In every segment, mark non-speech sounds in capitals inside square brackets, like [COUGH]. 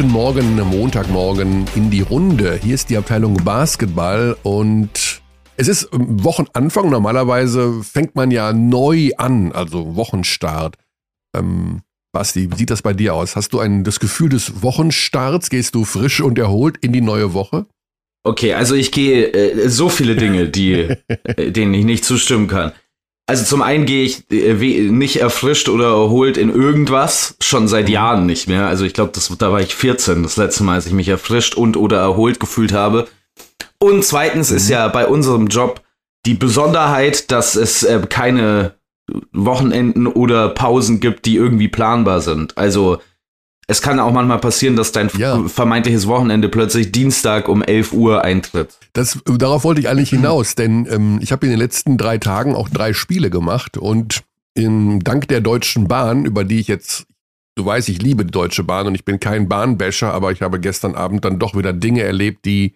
Guten Morgen, Montagmorgen in die Runde. Hier ist die Abteilung Basketball und es ist Wochenanfang. Normalerweise fängt man ja neu an, also Wochenstart. Ähm, Basti, wie sieht das bei dir aus? Hast du ein, das Gefühl des Wochenstarts? Gehst du frisch und erholt in die neue Woche? Okay, also ich gehe äh, so viele Dinge, die, [LAUGHS] äh, denen ich nicht zustimmen kann. Also zum einen gehe ich äh, nicht erfrischt oder erholt in irgendwas, schon seit mhm. Jahren nicht mehr. Also ich glaube, da war ich 14, das letzte Mal, als ich mich erfrischt und oder erholt gefühlt habe. Und zweitens mhm. ist ja bei unserem Job die Besonderheit, dass es äh, keine Wochenenden oder Pausen gibt, die irgendwie planbar sind. Also es kann auch manchmal passieren, dass dein ja. vermeintliches Wochenende plötzlich Dienstag um 11 Uhr eintritt. Das, darauf wollte ich eigentlich hinaus, denn ähm, ich habe in den letzten drei Tagen auch drei Spiele gemacht und in, dank der Deutschen Bahn, über die ich jetzt, du weißt, ich liebe die Deutsche Bahn und ich bin kein Bahnbäscher, aber ich habe gestern Abend dann doch wieder Dinge erlebt, die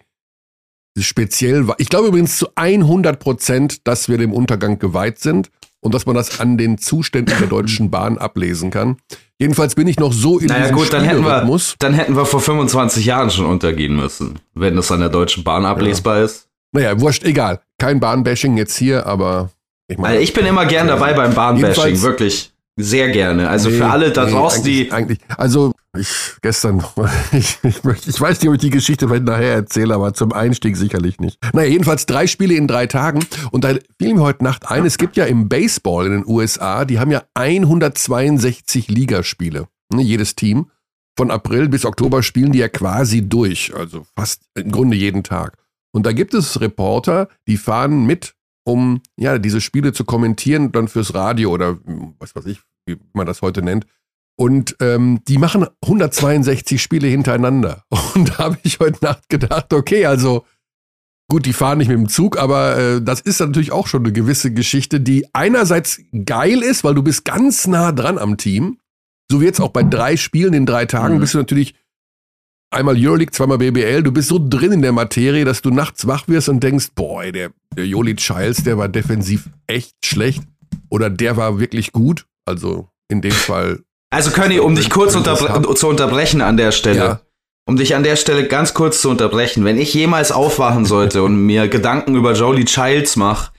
speziell war. Ich glaube übrigens zu 100 Prozent, dass wir dem Untergang geweiht sind und dass man das an den Zuständen der Deutschen Bahn ablesen kann. Jedenfalls bin ich noch so in naja, gut, dann hätten, wir, dann hätten wir vor 25 Jahren schon untergehen müssen, wenn das an der Deutschen Bahn ablesbar ja. ist. Naja, wurscht, egal. Kein Bahnbashing jetzt hier, aber ich meine. Also ich bin immer gern dabei beim Bahnbashing, wirklich. Sehr gerne. Also nee, für alle da nee, draußen, die. Eigentlich, also ich gestern, [LAUGHS] ich, ich, ich, weiß nicht, ob ich die Geschichte nachher erzähle, aber zum Einstieg sicherlich nicht. Naja, jedenfalls drei Spiele in drei Tagen. Und da fiel mir heute Nacht ein, es gibt ja im Baseball in den USA, die haben ja 162 Ligaspiele. Ne, jedes Team. Von April bis Oktober spielen die ja quasi durch. Also fast im Grunde jeden Tag. Und da gibt es Reporter, die fahren mit um ja diese Spiele zu kommentieren, dann fürs Radio oder was weiß ich, wie man das heute nennt. Und ähm, die machen 162 Spiele hintereinander. [LAUGHS] Und da habe ich heute Nacht gedacht, okay, also gut, die fahren nicht mit dem Zug, aber äh, das ist natürlich auch schon eine gewisse Geschichte, die einerseits geil ist, weil du bist ganz nah dran am Team. So wie jetzt auch bei drei Spielen in drei Tagen mhm. bist du natürlich einmal Euroleague, zweimal BBL, du bist so drin in der Materie, dass du nachts wach wirst und denkst, boah, der, der Joli Childs, der war defensiv echt schlecht oder der war wirklich gut. Also in dem Fall. Also Conny, um dich kurz unterbre zu unterbrechen an der Stelle. Ja. Um dich an der Stelle ganz kurz zu unterbrechen. Wenn ich jemals aufwachen sollte und mir Gedanken über Jolie Childs mache,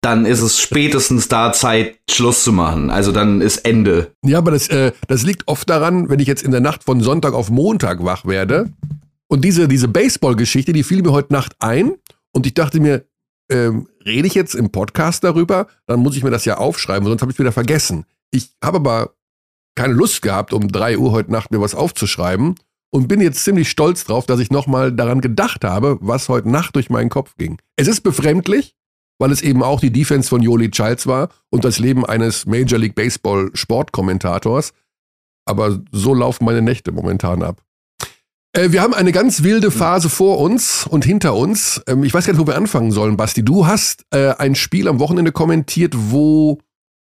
dann ist es spätestens da Zeit, Schluss zu machen. Also dann ist Ende. Ja, aber das, äh, das liegt oft daran, wenn ich jetzt in der Nacht von Sonntag auf Montag wach werde. Und diese, diese Baseball-Geschichte, die fiel mir heute Nacht ein. Und ich dachte mir, ähm, rede ich jetzt im Podcast darüber, dann muss ich mir das ja aufschreiben, sonst habe ich wieder vergessen. Ich habe aber keine Lust gehabt, um drei Uhr heute Nacht mir was aufzuschreiben und bin jetzt ziemlich stolz drauf, dass ich nochmal daran gedacht habe, was heute Nacht durch meinen Kopf ging. Es ist befremdlich, weil es eben auch die Defense von Yoli Childs war und das Leben eines Major League Baseball Sportkommentators. Aber so laufen meine Nächte momentan ab. Äh, wir haben eine ganz wilde Phase vor uns und hinter uns. Ähm, ich weiß gar nicht, wo wir anfangen sollen, Basti. Du hast äh, ein Spiel am Wochenende kommentiert, wo,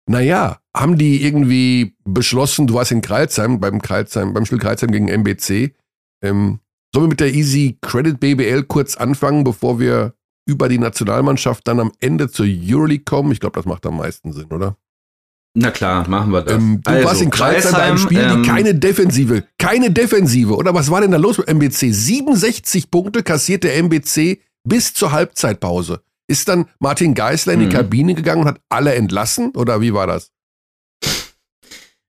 naja, haben die irgendwie beschlossen, du warst in Kreilsheim, beim Kreilsheim, beim Spiel Kreilsheim gegen MBC. Ähm, sollen wir mit der Easy Credit BBL kurz anfangen, bevor wir über die Nationalmannschaft dann am Ende zur Euroleague kommen? Ich glaube, das macht am meisten Sinn, oder? Na klar, machen wir das. Ähm, du also, warst in Kreisheim bei einem Spiel, ähm, die keine Defensive, keine Defensive. Oder was war denn da los mit MBC? 67 Punkte kassiert der MBC bis zur Halbzeitpause. Ist dann Martin Geisler in die mhm. Kabine gegangen und hat alle entlassen? Oder wie war das?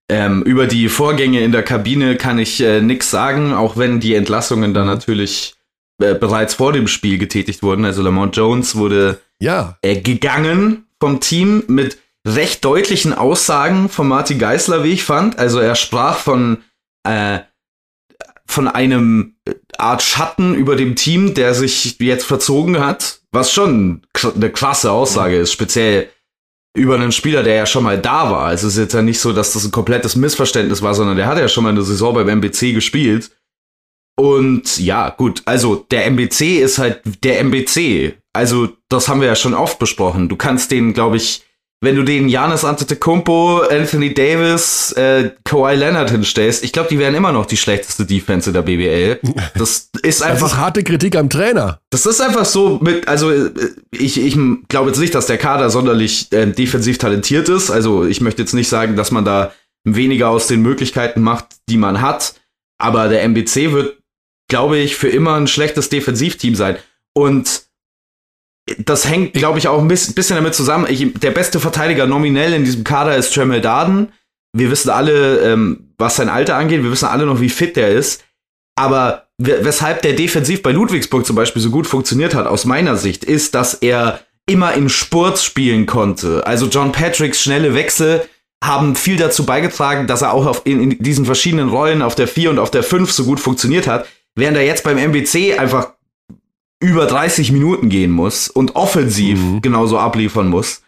Ähm, über die Vorgänge in der Kabine kann ich äh, nichts sagen, auch wenn die Entlassungen dann natürlich äh, bereits vor dem Spiel getätigt wurden. Also Lamont Jones wurde ja. äh, gegangen vom Team mit recht deutlichen Aussagen von Martin Geisler, wie ich fand. Also er sprach von, äh, von einem äh, Art Schatten über dem Team, der sich jetzt verzogen hat, was schon eine krasse Aussage ist, speziell über einen Spieler, der ja schon mal da war. Also es ist jetzt ja nicht so, dass das ein komplettes Missverständnis war, sondern der hat ja schon mal eine Saison beim MBC gespielt und ja, gut, also der MBC ist halt der MBC. Also, das haben wir ja schon oft besprochen. Du kannst den, glaube ich, wenn du den Janis Antetokounmpo, Anthony Davis, äh, Kawhi Leonard hinstellst, ich glaube, die wären immer noch die schlechteste Defense in der BBL. [LAUGHS] Das ist einfach das ist harte Kritik am Trainer. Das ist einfach so mit also äh, ich ich glaube jetzt nicht, dass der Kader sonderlich äh, defensiv talentiert ist. Also, ich möchte jetzt nicht sagen, dass man da weniger aus den Möglichkeiten macht, die man hat. aber der MBC wird, glaube ich, für immer ein schlechtes Defensivteam sein. Und das hängt, glaube ich, auch ein bisschen damit zusammen. Ich, der beste Verteidiger nominell in diesem Kader ist Tremel Darden. Wir wissen alle, ähm, was sein Alter angeht. Wir wissen alle noch, wie fit der ist. Aber weshalb der defensiv bei Ludwigsburg zum Beispiel so gut funktioniert hat, aus meiner Sicht, ist, dass er immer in Spurts spielen konnte. Also John Patricks schnelle Wechsel haben viel dazu beigetragen, dass er auch auf, in, in diesen verschiedenen Rollen auf der 4 und auf der 5 so gut funktioniert hat. Während er jetzt beim MBC einfach über 30 Minuten gehen muss und offensiv mhm. genauso abliefern muss.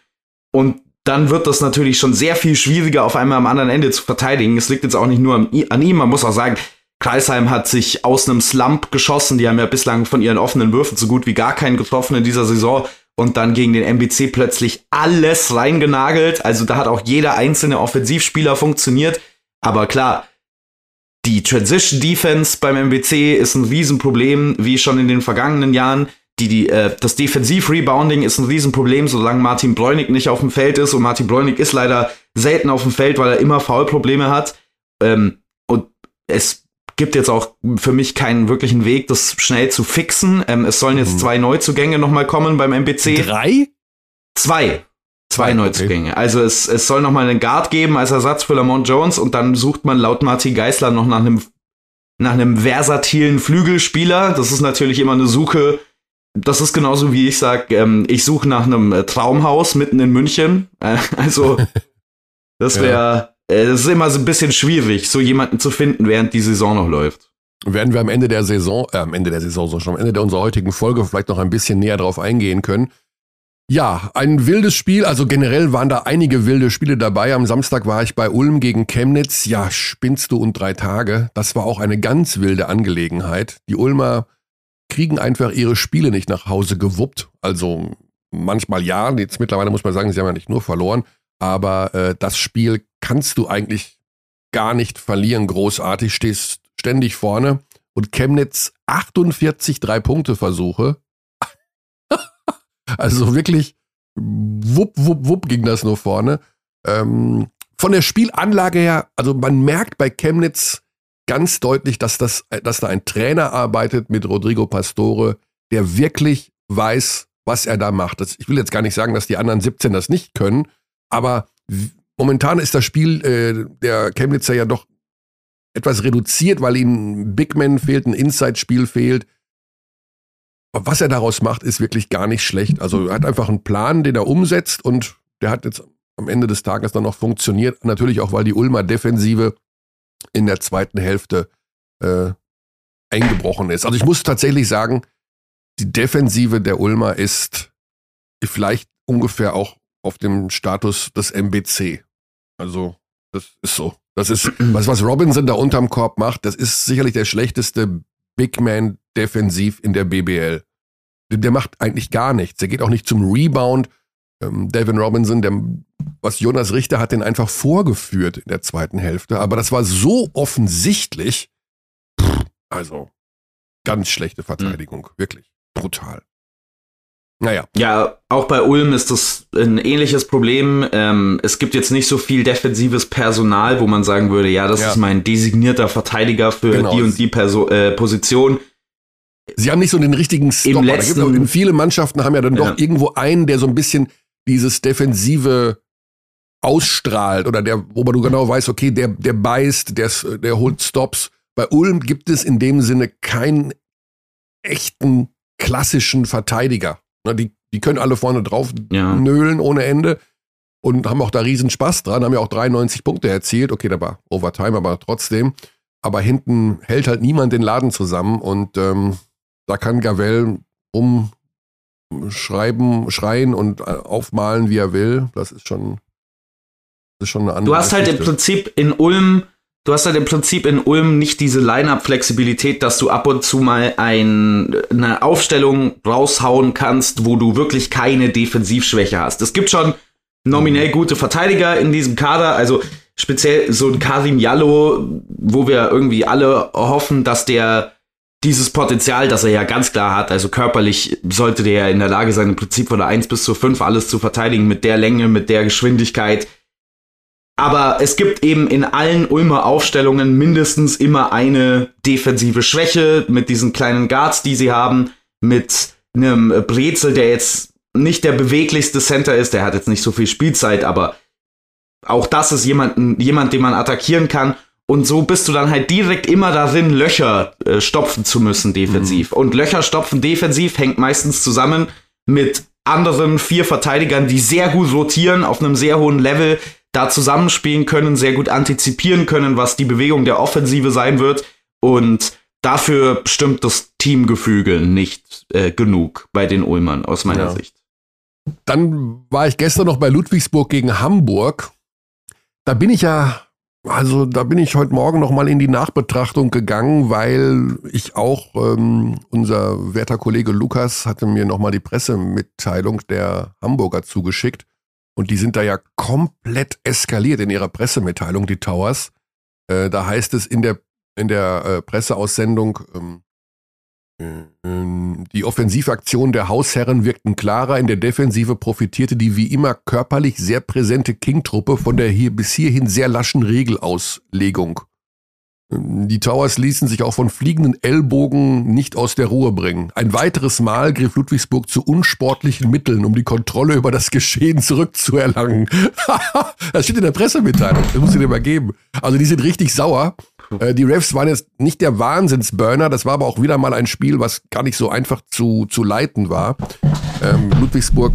Und dann wird das natürlich schon sehr viel schwieriger, auf einmal am anderen Ende zu verteidigen. Es liegt jetzt auch nicht nur an ihm, man muss auch sagen, Kreisheim hat sich aus einem Slump geschossen. Die haben ja bislang von ihren offenen Würfen so gut wie gar keinen getroffen in dieser Saison und dann gegen den MBC plötzlich alles reingenagelt. Also da hat auch jeder einzelne Offensivspieler funktioniert. Aber klar, die Transition Defense beim MBC ist ein Riesenproblem, wie schon in den vergangenen Jahren. Die, die, äh, das Defensiv-Rebounding ist ein Riesenproblem, solange Martin Bräunig nicht auf dem Feld ist. Und Martin Bräunig ist leider selten auf dem Feld, weil er immer Foulprobleme hat. Ähm, und es gibt jetzt auch für mich keinen wirklichen Weg, das schnell zu fixen. Ähm, es sollen jetzt mhm. zwei Neuzugänge nochmal kommen beim MBC. Drei? Zwei. Zwei Neuzugänge. Okay. Also es, es soll nochmal einen Guard geben als Ersatz für Lamont Jones und dann sucht man laut Martin Geisler noch nach einem nach einem versatilen Flügelspieler. Das ist natürlich immer eine Suche. Das ist genauso wie ich sag, ähm, ich suche nach einem äh, Traumhaus mitten in München. Äh, also [LAUGHS] das wäre, ja. äh, das ist immer so ein bisschen schwierig, so jemanden zu finden, während die Saison noch läuft. Werden wir am Ende der Saison, äh, am Ende der Saison, so schon am Ende der unserer heutigen Folge vielleicht noch ein bisschen näher drauf eingehen können. Ja, ein wildes Spiel. Also generell waren da einige wilde Spiele dabei. Am Samstag war ich bei Ulm gegen Chemnitz. Ja, spinnst du und drei Tage. Das war auch eine ganz wilde Angelegenheit. Die Ulmer kriegen einfach ihre Spiele nicht nach Hause gewuppt. Also manchmal ja. Jetzt mittlerweile muss man sagen, sie haben ja nicht nur verloren. Aber äh, das Spiel kannst du eigentlich gar nicht verlieren. Großartig stehst ständig vorne. Und Chemnitz 48 Drei-Punkte-Versuche also wirklich wupp, wupp, wupp ging das nur vorne. Ähm, von der Spielanlage her, also man merkt bei Chemnitz ganz deutlich, dass, das, dass da ein Trainer arbeitet mit Rodrigo Pastore, der wirklich weiß, was er da macht. Das, ich will jetzt gar nicht sagen, dass die anderen 17 das nicht können, aber momentan ist das Spiel äh, der Chemnitzer ja doch etwas reduziert, weil ihnen Big Man fehlt, ein Inside-Spiel fehlt was er daraus macht, ist wirklich gar nicht schlecht. Also er hat einfach einen Plan, den er umsetzt und der hat jetzt am Ende des Tages dann noch funktioniert. Natürlich auch, weil die Ulmer Defensive in der zweiten Hälfte äh, eingebrochen ist. Also ich muss tatsächlich sagen, die Defensive der Ulmer ist vielleicht ungefähr auch auf dem Status des MBC. Also das ist so. Das ist, was, was Robinson da unterm Korb macht, das ist sicherlich der schlechteste Big Man defensiv in der BBL. Der macht eigentlich gar nichts. Der geht auch nicht zum Rebound. Ähm, Devin Robinson, der, was Jonas Richter hat den einfach vorgeführt in der zweiten Hälfte. Aber das war so offensichtlich. also, ganz schlechte Verteidigung. Mhm. Wirklich. Brutal. Naja. Ja, auch bei Ulm ist das ein ähnliches Problem. Ähm, es gibt jetzt nicht so viel defensives Personal, wo man sagen würde, ja, das ja. ist mein designierter Verteidiger für genau. die und die Perso äh, Position. Sie haben nicht so den richtigen Stopper. Im letzten, auch, viele Mannschaften haben ja dann doch ja. irgendwo einen, der so ein bisschen dieses Defensive ausstrahlt oder der, wo man du genau weißt, okay, der, der beißt, der, der holt Stops. Bei Ulm gibt es in dem Sinne keinen echten klassischen Verteidiger. Na, die, die können alle vorne drauf ja. nölen ohne Ende und haben auch da riesen Spaß dran, haben ja auch 93 Punkte erzielt. Okay, da war Overtime, aber trotzdem. Aber hinten hält halt niemand den Laden zusammen und ähm, da kann Gavel umschreiben, schreien und äh, aufmalen, wie er will. Das ist schon, das ist schon eine andere. Du hast Geschichte. halt im Prinzip in Ulm du hast halt im Prinzip in Ulm nicht diese Line-Up-Flexibilität, dass du ab und zu mal ein, eine Aufstellung raushauen kannst, wo du wirklich keine Defensivschwäche hast. Es gibt schon nominell gute Verteidiger in diesem Kader, also speziell so ein Karim Jallo, wo wir irgendwie alle hoffen, dass der dieses Potenzial, das er ja ganz klar hat, also körperlich sollte der ja in der Lage sein, im Prinzip von der 1 bis zur 5 alles zu verteidigen, mit der Länge, mit der Geschwindigkeit, Aber es gibt eben in allen Ulmer Aufstellungen mindestens immer eine defensive Schwäche mit diesen kleinen Guards, die sie haben, mit einem Brezel, der jetzt nicht der beweglichste Center ist, der hat jetzt nicht so viel Spielzeit, aber auch das ist jemanden, jemand, den man attackieren kann. Und so bist du dann halt direkt immer darin, Löcher äh, stopfen zu müssen defensiv. Mhm. Und Löcher stopfen defensiv hängt meistens zusammen mit anderen vier Verteidigern, die sehr gut rotieren auf einem sehr hohen Level, da zusammenspielen können, sehr gut antizipieren können, was die Bewegung der Offensive sein wird. Und dafür stimmt das Teamgefüge nicht äh, genug bei den Ulmern aus meiner ja. Sicht. Dann war ich gestern noch bei Ludwigsburg gegen Hamburg. Da bin ich ja, also da bin ich heute Morgen noch mal in die Nachbetrachtung gegangen, weil ich auch, ähm, unser werter Kollege Lukas hatte mir noch mal die Pressemitteilung der Hamburger zugeschickt. Und die sind da ja komplett eskaliert in ihrer Pressemitteilung, die Towers. Äh, da heißt es in der, in der äh, Presseaussendung, ähm, die Offensivaktionen der Hausherren wirkten klarer. In der Defensive profitierte die wie immer körperlich sehr präsente King-Truppe von der hier bis hierhin sehr laschen Regelauslegung. Die Towers ließen sich auch von fliegenden Ellbogen nicht aus der Ruhe bringen. Ein weiteres Mal griff Ludwigsburg zu unsportlichen Mitteln, um die Kontrolle über das Geschehen zurückzuerlangen. [LAUGHS] das steht in der Pressemitteilung. Das muss ich dir mal geben. Also die sind richtig sauer. Äh, die Refs waren jetzt nicht der Wahnsinnsburner, das war aber auch wieder mal ein Spiel, was gar nicht so einfach zu, zu leiten war. Ähm, Ludwigsburg,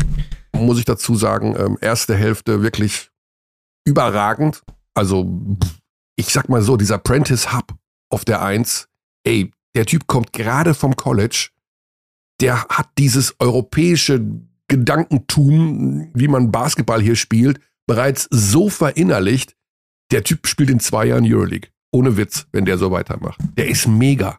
muss ich dazu sagen, ähm, erste Hälfte wirklich überragend. Also, ich sag mal so, dieser Prentice Hub auf der Eins, ey, der Typ kommt gerade vom College, der hat dieses europäische Gedankentum, wie man Basketball hier spielt, bereits so verinnerlicht, der Typ spielt in zwei Jahren Euroleague. Ohne Witz, wenn der so weitermacht. Der ist mega.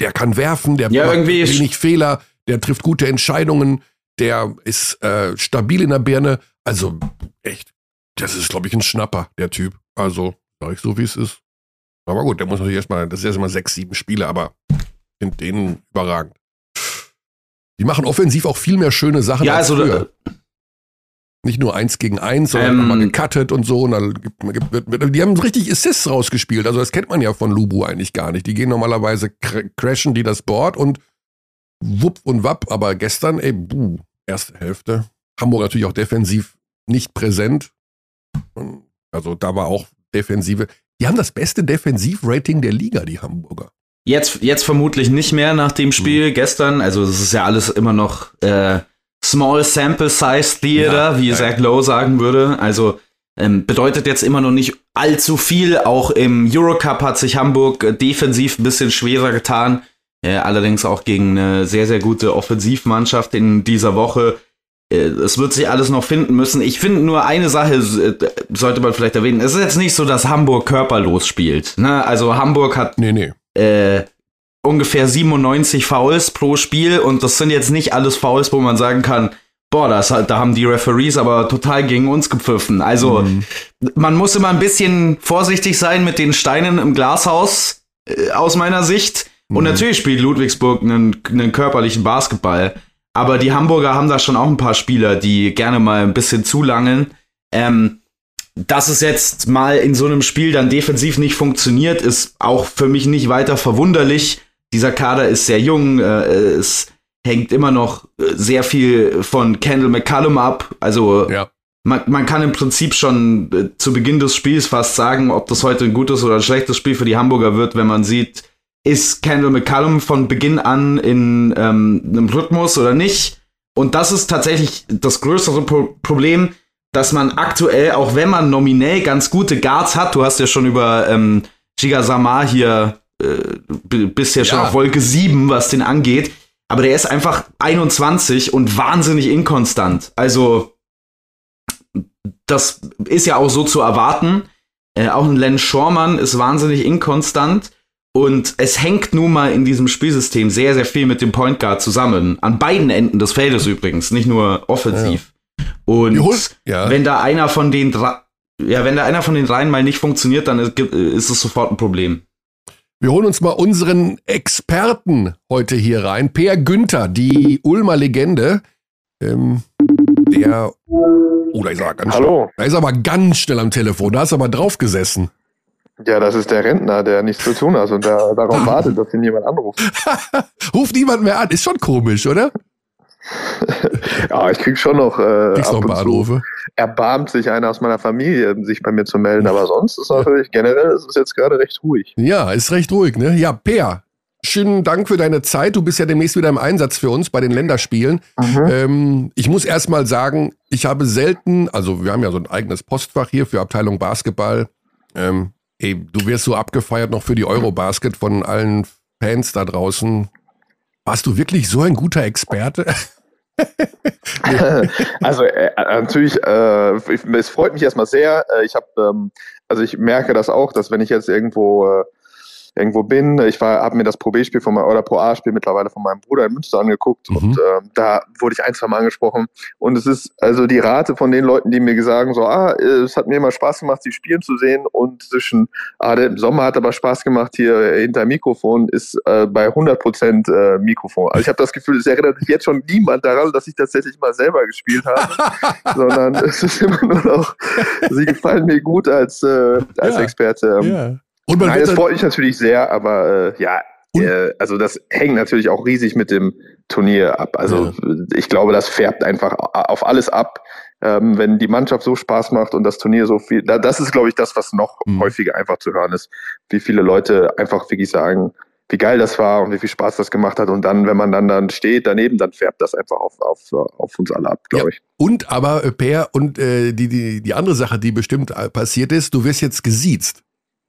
Der kann werfen, der ja, macht wenig Fehler, der trifft gute Entscheidungen, der ist äh, stabil in der Birne. Also echt, das ist, glaube ich, ein Schnapper, der Typ. Also, sag ich so, wie es ist. Aber gut, der muss natürlich erstmal, das ist erstmal sechs, sieben Spiele, aber ich finde den überragend. Die machen offensiv auch viel mehr schöne Sachen ja, als also, früher. Nicht nur eins gegen eins, sondern ähm, mal gecuttet und so. Und dann gibt, gibt, wird, die haben richtig Assists rausgespielt. Also das kennt man ja von Lubu eigentlich gar nicht. Die gehen normalerweise cr crashen die das Board und wupp und wapp. Aber gestern, ey, buh, erste Hälfte. Hamburg natürlich auch defensiv nicht präsent. Also da war auch Defensive. Die haben das beste Defensivrating der Liga, die Hamburger. Jetzt, jetzt vermutlich nicht mehr nach dem Spiel mhm. gestern. Also es ist ja alles immer noch äh, Small Sample Size Theater, ja, wie. Zach Lowe sagen würde. Also ähm, bedeutet jetzt immer noch nicht allzu viel. Auch im Eurocup hat sich Hamburg äh, defensiv ein bisschen schwerer getan. Äh, allerdings auch gegen eine sehr, sehr gute Offensivmannschaft in dieser Woche. Äh, es wird sich alles noch finden müssen. Ich finde nur eine Sache äh, sollte man vielleicht erwähnen. Es ist jetzt nicht so, dass Hamburg körperlos spielt. Ne? Also Hamburg hat nee, nee. Äh, ungefähr 97 Fouls pro Spiel und das sind jetzt nicht alles Fouls, wo man sagen kann, boah, das, da haben die Referees aber total gegen uns gepfiffen. Also mhm. man muss immer ein bisschen vorsichtig sein mit den Steinen im Glashaus äh, aus meiner Sicht. Mhm. Und natürlich spielt Ludwigsburg einen, einen körperlichen Basketball. Aber die Hamburger haben da schon auch ein paar Spieler, die gerne mal ein bisschen zulangen. Ähm, dass es jetzt mal in so einem Spiel dann defensiv nicht funktioniert, ist auch für mich nicht weiter verwunderlich dieser Kader ist sehr jung, äh, es hängt immer noch äh, sehr viel von Kendall McCallum ab. Also ja. man, man kann im Prinzip schon äh, zu Beginn des Spiels fast sagen, ob das heute ein gutes oder ein schlechtes Spiel für die Hamburger wird, wenn man sieht, ist Kendall McCallum von Beginn an in ähm, einem Rhythmus oder nicht. Und das ist tatsächlich das größere Pro Problem, dass man aktuell, auch wenn man nominell ganz gute Guards hat, du hast ja schon über ähm, Giga Samar hier äh, bist ja schon auf Wolke 7, was den angeht. Aber der ist einfach 21 und wahnsinnig inkonstant. Also, das ist ja auch so zu erwarten. Äh, auch ein Len Schormann ist wahnsinnig inkonstant. Und es hängt nun mal in diesem Spielsystem sehr, sehr viel mit dem Point Guard zusammen. An beiden Enden des Feldes übrigens, nicht nur offensiv. Ja. Und ja. wenn da einer von den drei, ja, wenn da einer von den dreien mal nicht funktioniert, dann ist, ist es sofort ein Problem. Wir holen uns mal unseren Experten heute hier rein. Per Günther, die Ulmer Legende. Ähm, der. Oh, da ist er ganz Hallo. Schnell. Da ist er aber ganz schnell am Telefon. Da ist er aber drauf gesessen. Ja, das ist der Rentner, der nichts zu tun hat und der darauf [LAUGHS] wartet, dass ihn jemand anruft. [LAUGHS] Ruft niemand mehr an. Ist schon komisch, oder? [LAUGHS] ja, ich krieg schon noch, äh, Kriegst noch ein paar Anrufe. Erbarmt sich einer aus meiner Familie, sich bei mir zu melden, aber sonst ist natürlich generell ist es jetzt gerade recht ruhig. Ja, ist recht ruhig, ne? Ja, Peer, schönen Dank für deine Zeit. Du bist ja demnächst wieder im Einsatz für uns bei den Länderspielen. Mhm. Ähm, ich muss erst mal sagen, ich habe selten, also wir haben ja so ein eigenes Postfach hier für Abteilung Basketball. Ähm, ey, du wirst so abgefeiert noch für die Eurobasket von allen Fans da draußen. Warst du wirklich so ein guter Experte? [LAUGHS] also äh, natürlich, äh, es freut mich erstmal sehr. Äh, ich habe, ähm, also ich merke das auch, dass wenn ich jetzt irgendwo äh, irgendwo bin. Ich war, habe mir das Pro B-Spiel von meinem, oder Pro A-Spiel mittlerweile von meinem Bruder in Münster angeguckt mhm. und äh, da wurde ich ein, zwei Mal angesprochen. Und es ist also die Rate von den Leuten, die mir sagen, so, ah, es hat mir immer Spaß gemacht, sie spielen zu sehen und zwischen, ah, der Sommer hat aber Spaß gemacht hier hinter Mikrofon, ist äh, bei 100 Prozent äh, Mikrofon. Also ich habe das Gefühl, es erinnert sich jetzt schon niemand daran, dass ich tatsächlich mal selber gespielt habe, [LAUGHS] sondern es ist immer nur noch, sie gefallen mir gut als, äh, als ja. Experte. Ja. Und man Nein, das freut mich natürlich sehr, aber äh, ja, äh, also das hängt natürlich auch riesig mit dem Turnier ab. Also ja. ich glaube, das färbt einfach auf alles ab. Ähm, wenn die Mannschaft so Spaß macht und das Turnier so viel, da, das ist, glaube ich, das, was noch mhm. häufiger einfach zu hören ist, wie viele Leute einfach wirklich sagen, wie geil das war und wie viel Spaß das gemacht hat. Und dann, wenn man dann dann steht daneben, dann färbt das einfach auf, auf, auf uns alle ab, glaube ja. ich. Und aber, äh, Per, und äh, die, die, die andere Sache, die bestimmt äh, passiert ist, du wirst jetzt gesiezt.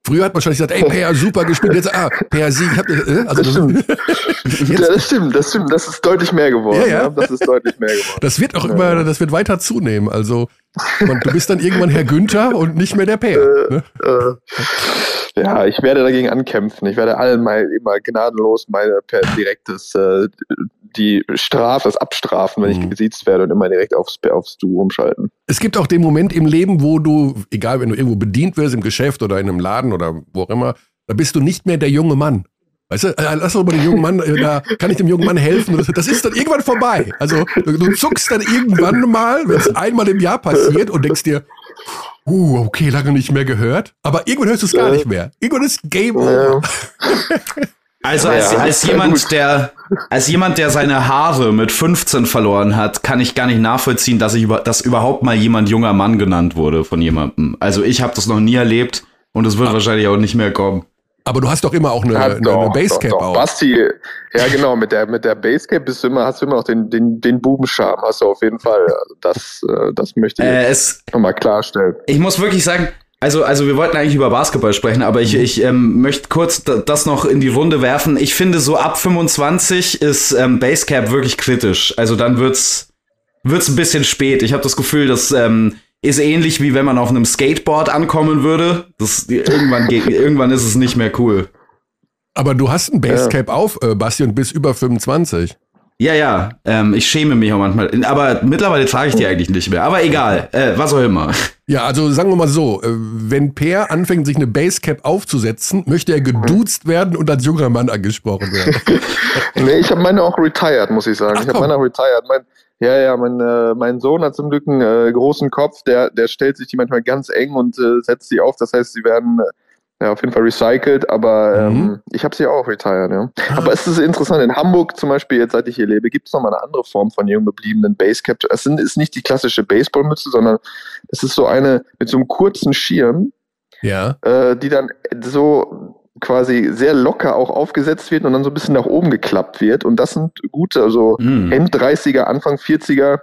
Früher hat man schon gesagt, ey, Per, super gespielt. Jetzt, ah, Per Sieg. Äh? also, das, stimmt. [LAUGHS] ja, das stimmt, das stimmt. Das ist deutlich mehr geworden. Ja, ja. Das ist deutlich mehr geworden. Das wird auch immer, das wird weiter zunehmen. Also, [LAUGHS] du bist dann irgendwann Herr Günther und nicht mehr der Per. Äh, ne? äh, ja, ich werde dagegen ankämpfen. Ich werde allen mal immer gnadenlos meine per direktes äh, die Strafe, das Abstrafen, wenn mhm. ich gesiezt werde und immer direkt aufs, aufs Du umschalten. Es gibt auch den Moment im Leben, wo du, egal wenn du irgendwo bedient wirst, im Geschäft oder in einem Laden oder wo auch immer, da bist du nicht mehr der junge Mann. Weißt du, äh, lass doch mal den jungen Mann, äh, da kann ich dem jungen Mann helfen. Das ist dann irgendwann vorbei. Also du zuckst dann irgendwann mal, wenn es einmal im Jahr passiert und denkst dir, uh, okay, lange nicht mehr gehört. Aber irgendwann hörst du es gar nicht mehr. Irgendwann ist Game Over. Ja. Also als, ja, als jemand, der als jemand, der seine Haare mit 15 verloren hat, kann ich gar nicht nachvollziehen, dass ich über, dass überhaupt mal jemand junger Mann genannt wurde von jemandem. Also ich habe das noch nie erlebt und es wird Ach. wahrscheinlich auch nicht mehr kommen. Aber du hast doch immer auch eine, ja, doch, eine Basecap doch, doch. auch. Basti, ja genau, mit der, mit der Basecap bist du immer, hast du immer auch den, den, den Bubenscham, hast du auf jeden Fall. Also das, äh, das möchte ich äh, nochmal klarstellen. Ich muss wirklich sagen, also, also wir wollten eigentlich über Basketball sprechen, aber ich, ich ähm, möchte kurz das noch in die Runde werfen. Ich finde, so ab 25 ist ähm, Basecap wirklich kritisch. Also dann wird's wird's ein bisschen spät. Ich habe das Gefühl, das ähm, ist ähnlich wie wenn man auf einem Skateboard ankommen würde. Das, irgendwann, geht, irgendwann ist es nicht mehr cool. Aber du hast ein Basecap ja. auf, äh, Basti, und bist über 25. Ja, ja, ähm, ich schäme mich auch manchmal. Aber mittlerweile trage ich die eigentlich nicht mehr. Aber egal, äh, was auch immer. Ja, also sagen wir mal so, äh, wenn Per anfängt, sich eine Basecap aufzusetzen, möchte er geduzt werden und als junger Mann angesprochen werden. [LAUGHS] nee, ich habe meine auch retired, muss ich sagen. Ach, ich habe meine auch retired. Mein, ja, ja, mein, äh, mein Sohn hat zum Glück einen äh, großen Kopf, der, der stellt sich die manchmal ganz eng und äh, setzt sie auf. Das heißt, sie werden äh, ja, auf jeden Fall recycelt, aber mhm. ähm, ich habe sie auch retired, ja. Ah. Aber es ist interessant, in Hamburg zum Beispiel, jetzt seit ich hier lebe, gibt es nochmal eine andere Form von jung gebliebenen Basecap. Es ist nicht die klassische Baseballmütze, sondern es ist so eine mit so einem kurzen Schirm, ja. äh, die dann so quasi sehr locker auch aufgesetzt wird und dann so ein bisschen nach oben geklappt wird. Und das sind gute, also mm. End 30er, Anfang 40er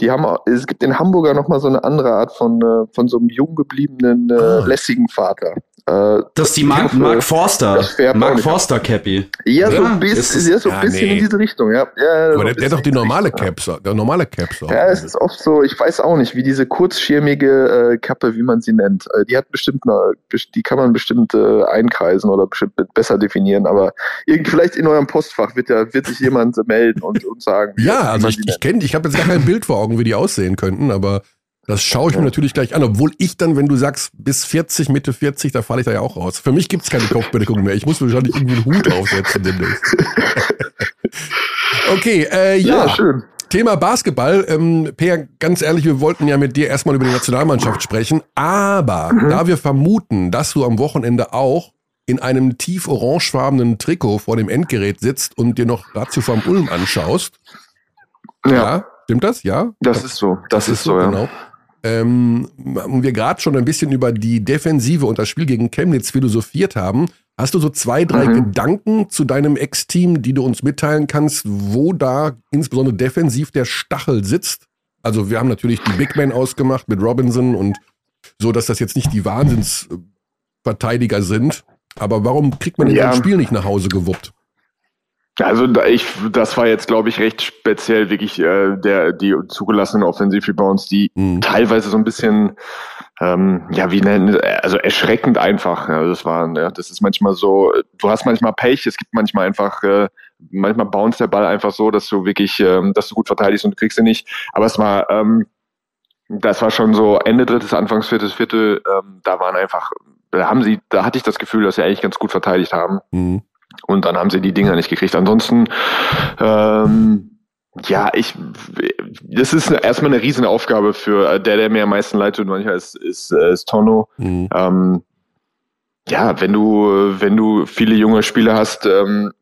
die haben, es gibt in Hamburger nochmal so eine andere Art von, äh, von so einem jung gebliebenen, äh, ah. lässigen Vater. Äh, das ist die Mark, hoffe, Mark Forster. Mark Forster Cappy. Ja, so ein bisschen, ja, so ein bisschen nee. in diese Richtung, ja. ja Aber der, der hat doch die normale Caps, der normale Caps. Ja, es ist oft so, ich weiß auch nicht, wie diese kurzschirmige äh, Kappe, wie man sie nennt. Äh, die hat bestimmt eine, die kann man bestimmt äh, einkreisen oder bestimmt besser definieren, aber irgendwie vielleicht in eurem Postfach wird ja, wird sich jemand melden und, und sagen. ja, also ich, ich kenne, ich habe jetzt gar kein Bild vor Augen, wie die aussehen könnten, aber das schaue ich mir natürlich gleich an, obwohl ich dann, wenn du sagst, bis 40, Mitte 40, da falle ich da ja auch raus. Für mich gibt es keine Kopfbedeckung mehr. Ich muss wahrscheinlich irgendwie einen Hut [LAUGHS] aufsetzen demnächst. [LAUGHS] okay, äh, ja. ja. schön. Thema Basketball. Ähm, Peer, ganz ehrlich, wir wollten ja mit dir erstmal über die Nationalmannschaft sprechen, aber mhm. da wir vermuten, dass du am Wochenende auch in einem tief orangefarbenen Trikot vor dem Endgerät sitzt und dir noch Ratio vom Ulm anschaust. Ja. ja. Stimmt das? Ja? Das, das ist so. Das, das ist, so, ja. genau. Ähm, wir gerade schon ein bisschen über die Defensive und das Spiel gegen Chemnitz philosophiert haben, Hast du so zwei, drei mhm. Gedanken zu deinem Ex-Team, die du uns mitteilen kannst, wo da insbesondere defensiv der Stachel sitzt? Also wir haben natürlich die Big Men ausgemacht mit Robinson und so, dass das jetzt nicht die Wahnsinnsverteidiger sind. Aber warum kriegt man denn ja. Spiel nicht nach Hause gewuppt? Also ich, das war jetzt, glaube ich, recht speziell wirklich äh, der die zugelassenen Offensiv-Rebounds, die mhm. teilweise so ein bisschen, ähm, ja, wie nennen, also erschreckend einfach. Ja, das war, ja, das ist manchmal so. Du hast manchmal Pech, es gibt manchmal einfach, äh, manchmal bounce der Ball einfach so, dass du wirklich, ähm, dass du gut verteidigst und du kriegst ihn nicht. Aber es war, ähm, das war schon so Ende drittes, Anfangs viertes Viertel. Ähm, da waren einfach, da haben sie, da hatte ich das Gefühl, dass sie eigentlich ganz gut verteidigt haben. Mhm. Und dann haben sie die Dinger nicht gekriegt. Ansonsten, ähm, ja, ich, das ist erstmal eine riesen Aufgabe für äh, der, der mir am meisten leid tut, manchmal ist, ist, äh, ist Tono. Mhm. Ähm, ja, wenn du, wenn du viele junge Spieler hast, ähm,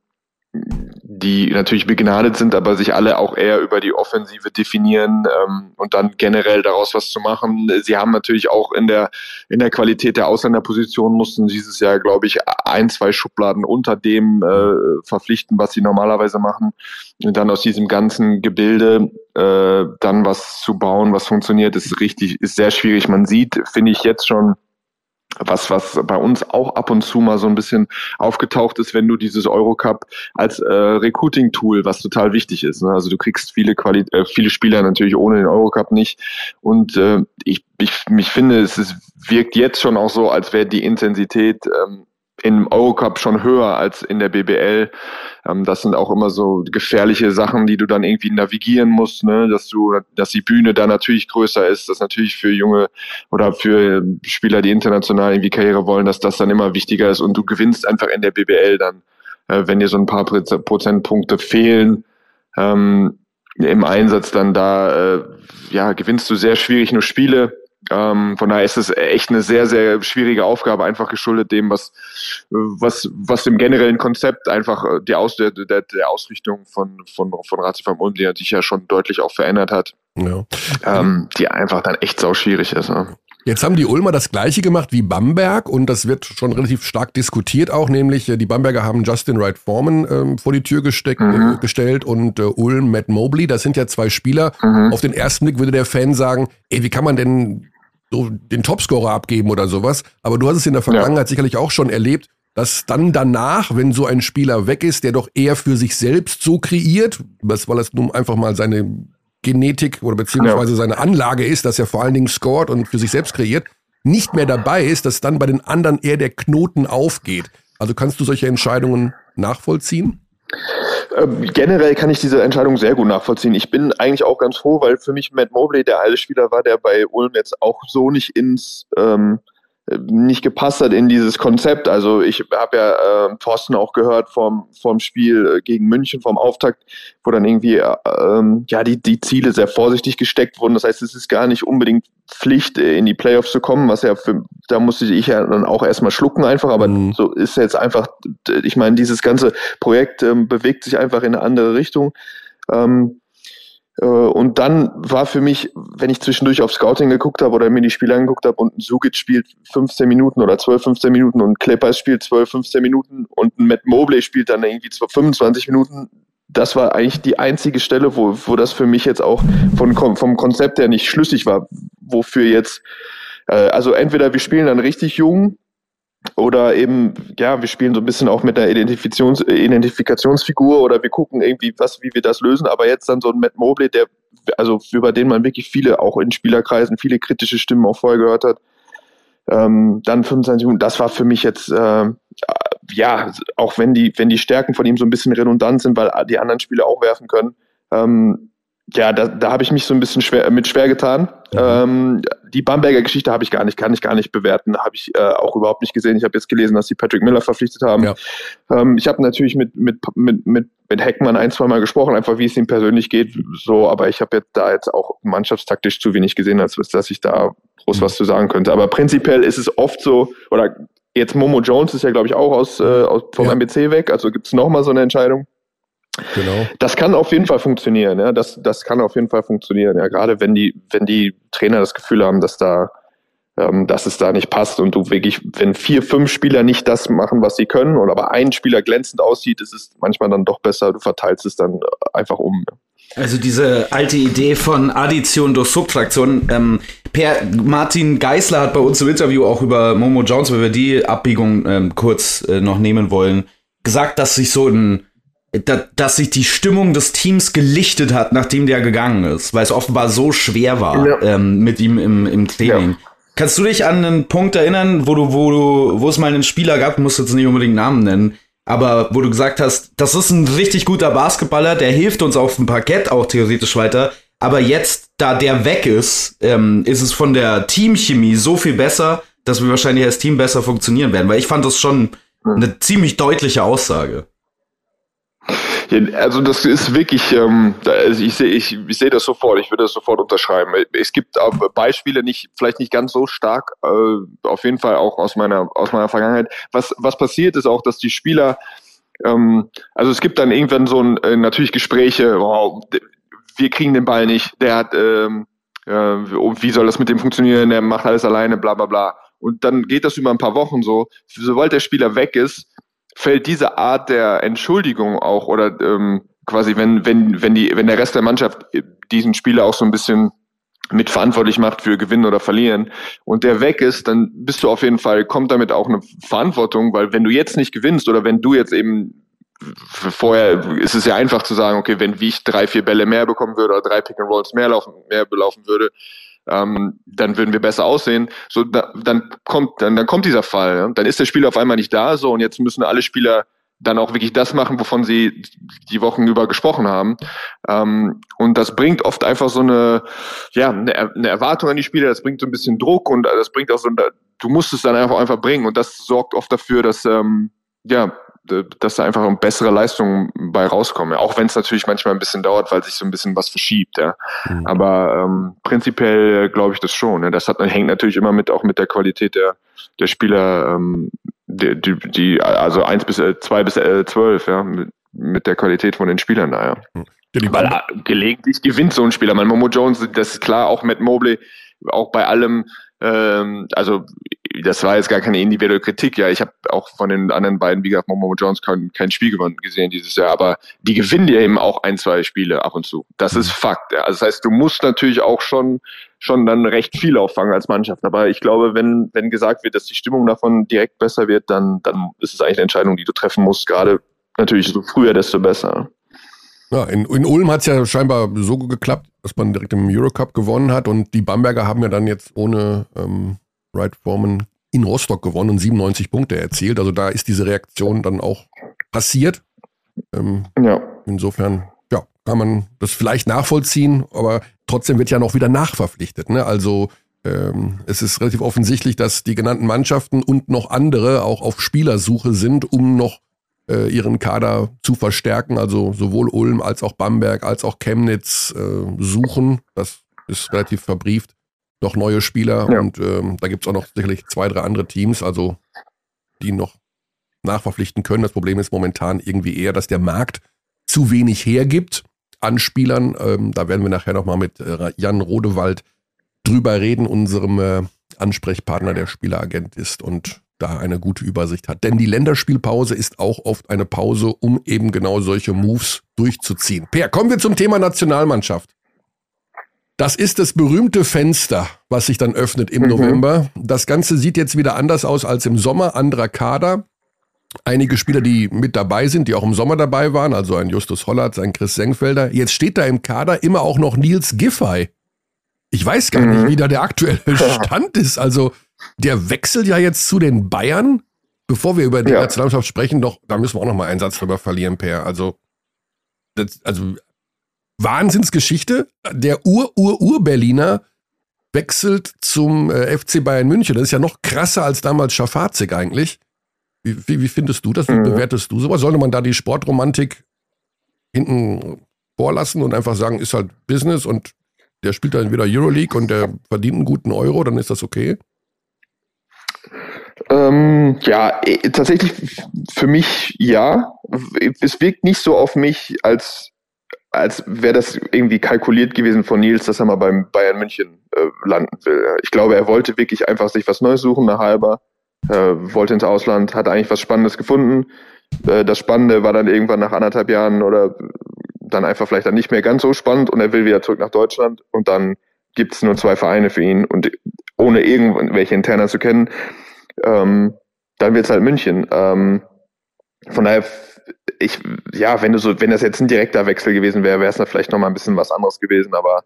die natürlich begnadet sind, aber sich alle auch eher über die Offensive definieren ähm, und dann generell daraus was zu machen. Sie haben natürlich auch in der in der Qualität der Ausländerposition mussten dieses Jahr, glaube ich, ein, zwei Schubladen unter dem äh, verpflichten, was sie normalerweise machen. Und dann aus diesem ganzen Gebilde äh, dann was zu bauen, was funktioniert, ist richtig, ist sehr schwierig. Man sieht, finde ich jetzt schon, was, was bei uns auch ab und zu mal so ein bisschen aufgetaucht ist, wenn du dieses Eurocup als äh, Recruiting-Tool, was total wichtig ist. Ne? Also du kriegst viele Quali äh, viele Spieler natürlich ohne den Eurocup nicht. Und äh, ich, ich, mich finde, es ist, wirkt jetzt schon auch so, als wäre die Intensität ähm, im Eurocup schon höher als in der BBL. Ähm, das sind auch immer so gefährliche Sachen, die du dann irgendwie navigieren musst, ne? dass du, dass die Bühne da natürlich größer ist, dass natürlich für junge oder für Spieler, die international irgendwie Karriere wollen, dass das dann immer wichtiger ist und du gewinnst einfach in der BBL dann, äh, wenn dir so ein paar Prozentpunkte fehlen. Ähm, im Einsatz dann da, äh, ja, gewinnst du sehr schwierig nur Spiele ähm, von daher ist es echt eine sehr, sehr schwierige Aufgabe, einfach geschuldet dem, was, was, was im generellen Konzept einfach äh, die Aus, der, der, der Ausrichtung von, von, von Ratio Ulm, die sich ja schon deutlich auch verändert hat, ja. ähm, die einfach dann echt sau schwierig ist. Ne? Jetzt haben die Ulmer das gleiche gemacht wie Bamberg und das wird schon relativ stark diskutiert auch, nämlich äh, die Bamberger haben Justin Wright Foreman ähm, vor die Tür gesteckt, mhm. äh, gestellt und äh, Ulm Matt Mobley, das sind ja zwei Spieler. Mhm. Auf den ersten Blick würde der Fan sagen, ey, wie kann man denn so den Topscorer abgeben oder sowas. Aber du hast es in der Vergangenheit ja. sicherlich auch schon erlebt, dass dann danach, wenn so ein Spieler weg ist, der doch eher für sich selbst so kreiert, weil es nun einfach mal seine Genetik oder beziehungsweise ja. seine Anlage ist, dass er vor allen Dingen scored und für sich selbst kreiert, nicht mehr dabei ist, dass dann bei den anderen eher der Knoten aufgeht. Also kannst du solche Entscheidungen nachvollziehen? Ähm, generell kann ich diese Entscheidung sehr gut nachvollziehen. Ich bin eigentlich auch ganz froh, weil für mich Matt Mobley der alte Spieler war, der bei Ulm jetzt auch so nicht ins ähm, nicht gepasst hat in dieses Konzept. Also ich habe ja äh, Thorsten auch gehört vom, vom Spiel äh, gegen München, vom Auftakt, wo dann irgendwie äh, ähm, ja die, die Ziele sehr vorsichtig gesteckt wurden. Das heißt, es ist gar nicht unbedingt Pflicht, äh, in die Playoffs zu kommen, was ja für, da musste ich ja dann auch erstmal schlucken einfach, aber mhm. so ist jetzt einfach, ich meine, dieses ganze Projekt ähm, bewegt sich einfach in eine andere Richtung. Ähm, äh, und dann war für mich, wenn ich zwischendurch auf Scouting geguckt habe oder mir die Spiele angeguckt habe und ein Sugic spielt 15 Minuten oder 12, 15 Minuten und Clippers spielt 12, 15 Minuten und ein Matt Mobley spielt dann irgendwie 25 Minuten, das war eigentlich die einzige Stelle, wo, wo das für mich jetzt auch von, vom Konzept her nicht schlüssig war, wofür jetzt, äh, also entweder wir spielen dann richtig jung oder eben, ja, wir spielen so ein bisschen auch mit der Identifikations Identifikationsfigur oder wir gucken irgendwie, was, wie wir das lösen. Aber jetzt dann so ein Matt Mobley, der, also über den man wirklich viele, auch in Spielerkreisen, viele kritische Stimmen auch vorher gehört hat. Ähm, dann 25 Minuten, das war für mich jetzt, äh, ja, auch wenn die, wenn die Stärken von ihm so ein bisschen redundant sind, weil die anderen Spieler auch werfen können, ähm, ja, da, da habe ich mich so ein bisschen schwer mit schwer getan. Mhm. Ähm, die Bamberger Geschichte habe ich gar nicht, kann ich gar nicht bewerten, habe ich äh, auch überhaupt nicht gesehen. Ich habe jetzt gelesen, dass sie Patrick Miller verpflichtet haben. Ja. Ähm, ich habe natürlich mit, mit, mit, mit, mit Heckmann ein, zwei Mal gesprochen, einfach wie es ihm persönlich geht, so, aber ich habe jetzt da jetzt auch mannschaftstaktisch zu wenig gesehen, als dass ich da groß mhm. was zu sagen könnte. Aber prinzipiell ist es oft so, oder jetzt Momo Jones ist ja, glaube ich, auch aus, äh, aus vom ja. MBC weg, also gibt es nochmal so eine Entscheidung. Genau. Das kann auf jeden Fall funktionieren, ja. Das, das kann auf jeden Fall funktionieren, ja. Gerade wenn die, wenn die Trainer das Gefühl haben, dass da, ähm, dass es da nicht passt und du wirklich, wenn vier, fünf Spieler nicht das machen, was sie können, oder aber ein Spieler glänzend aussieht, ist es manchmal dann doch besser, du verteilst es dann einfach um. Also diese alte Idee von Addition durch Subtraktion. Ähm, per Martin Geisler hat bei uns im Interview auch über Momo Jones, wenn wir die Abbiegung ähm, kurz äh, noch nehmen wollen, gesagt, dass sich so ein dass sich die Stimmung des Teams gelichtet hat, nachdem der gegangen ist, weil es offenbar so schwer war ja. ähm, mit ihm im, im Training. Ja. Kannst du dich an einen Punkt erinnern, wo du, wo du, wo es mal einen Spieler gab, musst jetzt nicht unbedingt Namen nennen, aber wo du gesagt hast, das ist ein richtig guter Basketballer, der hilft uns auf dem Parkett auch theoretisch weiter, aber jetzt, da der weg ist, ähm, ist es von der Teamchemie so viel besser, dass wir wahrscheinlich als Team besser funktionieren werden, weil ich fand das schon eine ziemlich deutliche Aussage. Also das ist wirklich, ähm, also ich sehe ich, ich seh das sofort, ich würde das sofort unterschreiben. Es gibt Beispiele, nicht vielleicht nicht ganz so stark, äh, auf jeden Fall auch aus meiner aus meiner Vergangenheit. Was was passiert ist auch, dass die Spieler, ähm, also es gibt dann irgendwann so ein, äh, natürlich Gespräche, wow, wir kriegen den Ball nicht, der hat, ähm, äh, wie soll das mit dem funktionieren, der macht alles alleine, bla bla bla. Und dann geht das über ein paar Wochen so. Sobald der Spieler weg ist, fällt diese Art der Entschuldigung auch oder ähm, quasi, wenn, wenn, wenn, die, wenn der Rest der Mannschaft diesen Spieler auch so ein bisschen mitverantwortlich macht für Gewinnen oder Verlieren und der weg ist, dann bist du auf jeden Fall, kommt damit auch eine Verantwortung, weil wenn du jetzt nicht gewinnst oder wenn du jetzt eben vorher ist es ja einfach zu sagen, okay, wenn wie ich drei, vier Bälle mehr bekommen würde oder drei Pick and Rolls mehr laufen, mehr belaufen würde, ähm, dann würden wir besser aussehen. So, da, dann kommt, dann, dann kommt dieser Fall. Ja? Dann ist der Spieler auf einmal nicht da, so und jetzt müssen alle Spieler dann auch wirklich das machen, wovon sie die Wochen über gesprochen haben. Ähm, und das bringt oft einfach so eine, ja, eine, eine Erwartung an die Spieler, das bringt so ein bisschen Druck und das bringt auch so, du musst es dann einfach einfach bringen. Und das sorgt oft dafür, dass ähm, ja, dass da einfach bessere Leistungen bei rauskommen. Auch wenn es natürlich manchmal ein bisschen dauert, weil sich so ein bisschen was verschiebt. Ja. Mhm. Aber ähm, prinzipiell glaube ich das schon. Ja. Das hat, hängt natürlich immer mit auch mit der Qualität der, der Spieler, ähm, die, die, die also eins bis äh, zwei bis äh, zwölf, ja, mit, mit der Qualität von den Spielern da, ja. Mhm. Weil äh, gelegentlich gewinnt so ein Spieler. Mein Momo Jones, das ist klar, auch Matt Mobley, auch bei allem, ähm, also das war jetzt gar keine individuelle Kritik. Ja, ich habe auch von den anderen beiden, wie gesagt, Momo Jones kein, kein Spiel gewonnen gesehen dieses Jahr, aber die gewinnen ja eben auch ein, zwei Spiele ab und zu. Das ist mhm. Fakt. Ja. Also das heißt, du musst natürlich auch schon schon dann recht viel auffangen als Mannschaft. Aber ich glaube, wenn wenn gesagt wird, dass die Stimmung davon direkt besser wird, dann dann ist es eigentlich eine Entscheidung, die du treffen musst. Gerade natürlich so früher, desto besser. Ja, in, in Ulm hat es ja scheinbar so geklappt, dass man direkt im Eurocup gewonnen hat und die Bamberger haben ja dann jetzt ohne ähm, Wright Foreman in Rostock gewonnen und 97 Punkte erzielt. Also da ist diese Reaktion dann auch passiert. Ähm, ja. Insofern, ja, kann man das vielleicht nachvollziehen, aber trotzdem wird ja noch wieder nachverpflichtet. Ne? Also ähm, es ist relativ offensichtlich, dass die genannten Mannschaften und noch andere auch auf Spielersuche sind, um noch äh, ihren Kader zu verstärken. Also sowohl Ulm als auch Bamberg als auch Chemnitz äh, suchen. Das ist relativ verbrieft noch neue Spieler ja. und ähm, da gibt es auch noch sicherlich zwei, drei andere Teams, also die noch nachverpflichten können. Das Problem ist momentan irgendwie eher, dass der Markt zu wenig hergibt an Spielern. Ähm, da werden wir nachher nochmal mit äh, Jan Rodewald drüber reden, unserem äh, Ansprechpartner, der Spieleragent ist und da eine gute Übersicht hat. Denn die Länderspielpause ist auch oft eine Pause, um eben genau solche Moves durchzuziehen. Per, kommen wir zum Thema Nationalmannschaft. Das ist das berühmte Fenster, was sich dann öffnet im mhm. November. Das Ganze sieht jetzt wieder anders aus als im Sommer, anderer Kader. Einige Spieler, die mit dabei sind, die auch im Sommer dabei waren, also ein Justus Hollatz, ein Chris Senkfelder. Jetzt steht da im Kader immer auch noch Nils Giffey. Ich weiß gar mhm. nicht, wie da der aktuelle [LAUGHS] Stand ist. Also der wechselt ja jetzt zu den Bayern. Bevor wir über die ja. Nationalmannschaft sprechen, doch, da müssen wir auch noch mal einen Satz drüber verlieren, Per. Also, das, also Wahnsinnsgeschichte. Der Ur-Ur-Ur-Berliner wechselt zum äh, FC Bayern München. Das ist ja noch krasser als damals Schafazik eigentlich. Wie, wie, wie, findest du das? Wie mhm. bewertest du sowas? Sollte man da die Sportromantik hinten vorlassen und einfach sagen, ist halt Business und der spielt dann wieder Euroleague und der verdient einen guten Euro, dann ist das okay? Ähm, ja, äh, tatsächlich für mich ja. Es wirkt nicht so auf mich, als, als wäre das irgendwie kalkuliert gewesen von Nils, dass er mal beim Bayern München äh, landen will. Ich glaube, er wollte wirklich einfach sich was Neues suchen, eine halber, äh, wollte ins Ausland, hat eigentlich was Spannendes gefunden. Äh, das Spannende war dann irgendwann nach anderthalb Jahren oder dann einfach vielleicht dann nicht mehr ganz so spannend und er will wieder zurück nach Deutschland und dann gibt es nur zwei Vereine für ihn und ohne irgendwelche Interner zu kennen, ähm, dann wird es halt München. Ähm, von daher, ich, ja, wenn du so, wenn das jetzt ein direkter Wechsel gewesen wäre, wäre es dann vielleicht nochmal ein bisschen was anderes gewesen, aber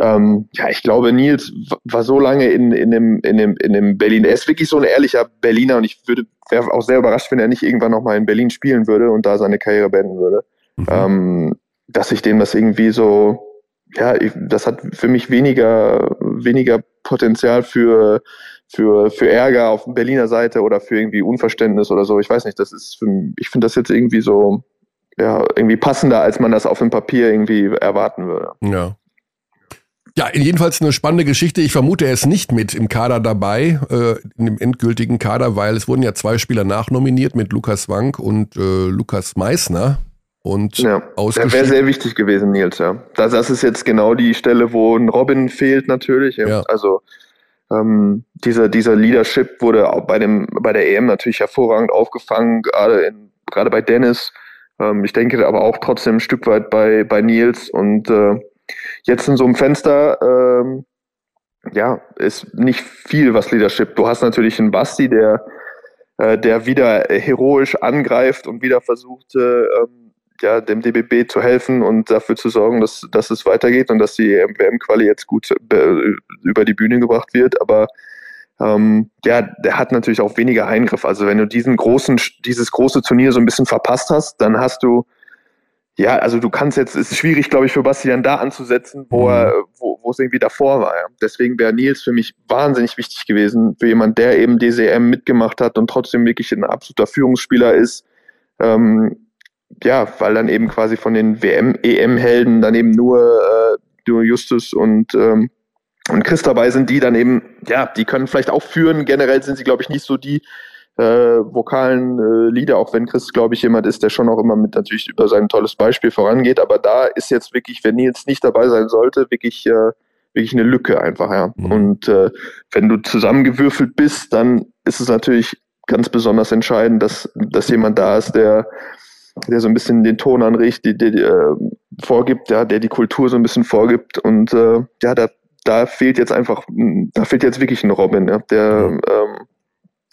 ähm, ja, ich glaube, Nils war so lange in, in, dem, in, dem, in dem Berlin. Er ist wirklich so ein ehrlicher Berliner und ich würde wäre auch sehr überrascht, wenn er nicht irgendwann nochmal in Berlin spielen würde und da seine Karriere beenden würde. Mhm. Ähm, dass ich dem das irgendwie so, ja, ich, das hat für mich weniger, weniger Potenzial für, für, für Ärger auf Berliner Seite oder für irgendwie Unverständnis oder so. Ich weiß nicht, das ist, für, ich finde das jetzt irgendwie so, ja, irgendwie passender, als man das auf dem Papier irgendwie erwarten würde. Ja. Ja, jedenfalls eine spannende Geschichte. Ich vermute, er ist nicht mit im Kader dabei, äh, in dem endgültigen Kader, weil es wurden ja zwei Spieler nachnominiert mit Lukas Wank und äh, Lukas Meissner. Und ja, der wäre sehr wichtig gewesen, Nils, ja. Das, das, ist jetzt genau die Stelle, wo ein Robin fehlt natürlich. Ja. Also ähm, dieser, dieser Leadership wurde auch bei, dem, bei der EM natürlich hervorragend aufgefangen, gerade, in, gerade bei Dennis. Ähm, ich denke aber auch trotzdem ein Stück weit bei, bei Nils. Und äh, jetzt in so einem Fenster, ähm, ja, ist nicht viel, was Leadership. Du hast natürlich einen Basti, der, äh, der wieder heroisch angreift und wieder versucht, äh, ja, dem DBB zu helfen und dafür zu sorgen, dass, dass es weitergeht und dass die WM-Quali jetzt gut äh, über die Bühne gebracht wird. Aber ähm, ja, der hat natürlich auch weniger Eingriff. Also wenn du diesen großen, dieses große Turnier so ein bisschen verpasst hast, dann hast du ja, also du kannst jetzt, es ist schwierig, glaube ich, für Bastian da anzusetzen, wo mhm. er, wo, wo es irgendwie davor war. Ja. Deswegen wäre Nils für mich wahnsinnig wichtig gewesen, für jemand, der eben DCM mitgemacht hat und trotzdem wirklich ein absoluter Führungsspieler ist. Ähm, ja, weil dann eben quasi von den WM-EM-Helden dann eben nur, äh, nur Justus und, ähm, und Chris dabei sind, die dann eben, ja, die können vielleicht auch führen. Generell sind sie, glaube ich, nicht so die äh, vokalen äh, Lieder, auch wenn Chris, glaube ich, jemand ist, der schon auch immer mit natürlich über sein tolles Beispiel vorangeht. Aber da ist jetzt wirklich, wenn Nils nicht dabei sein sollte, wirklich, äh, wirklich eine Lücke einfach, ja. Mhm. Und äh, wenn du zusammengewürfelt bist, dann ist es natürlich ganz besonders entscheidend, dass, dass jemand da ist, der der so ein bisschen den Ton anregt, die, die, die äh, vorgibt, ja, der die Kultur so ein bisschen vorgibt. Und äh, ja, da, da fehlt jetzt einfach, da fehlt jetzt wirklich ein Robin, ja, der, ähm,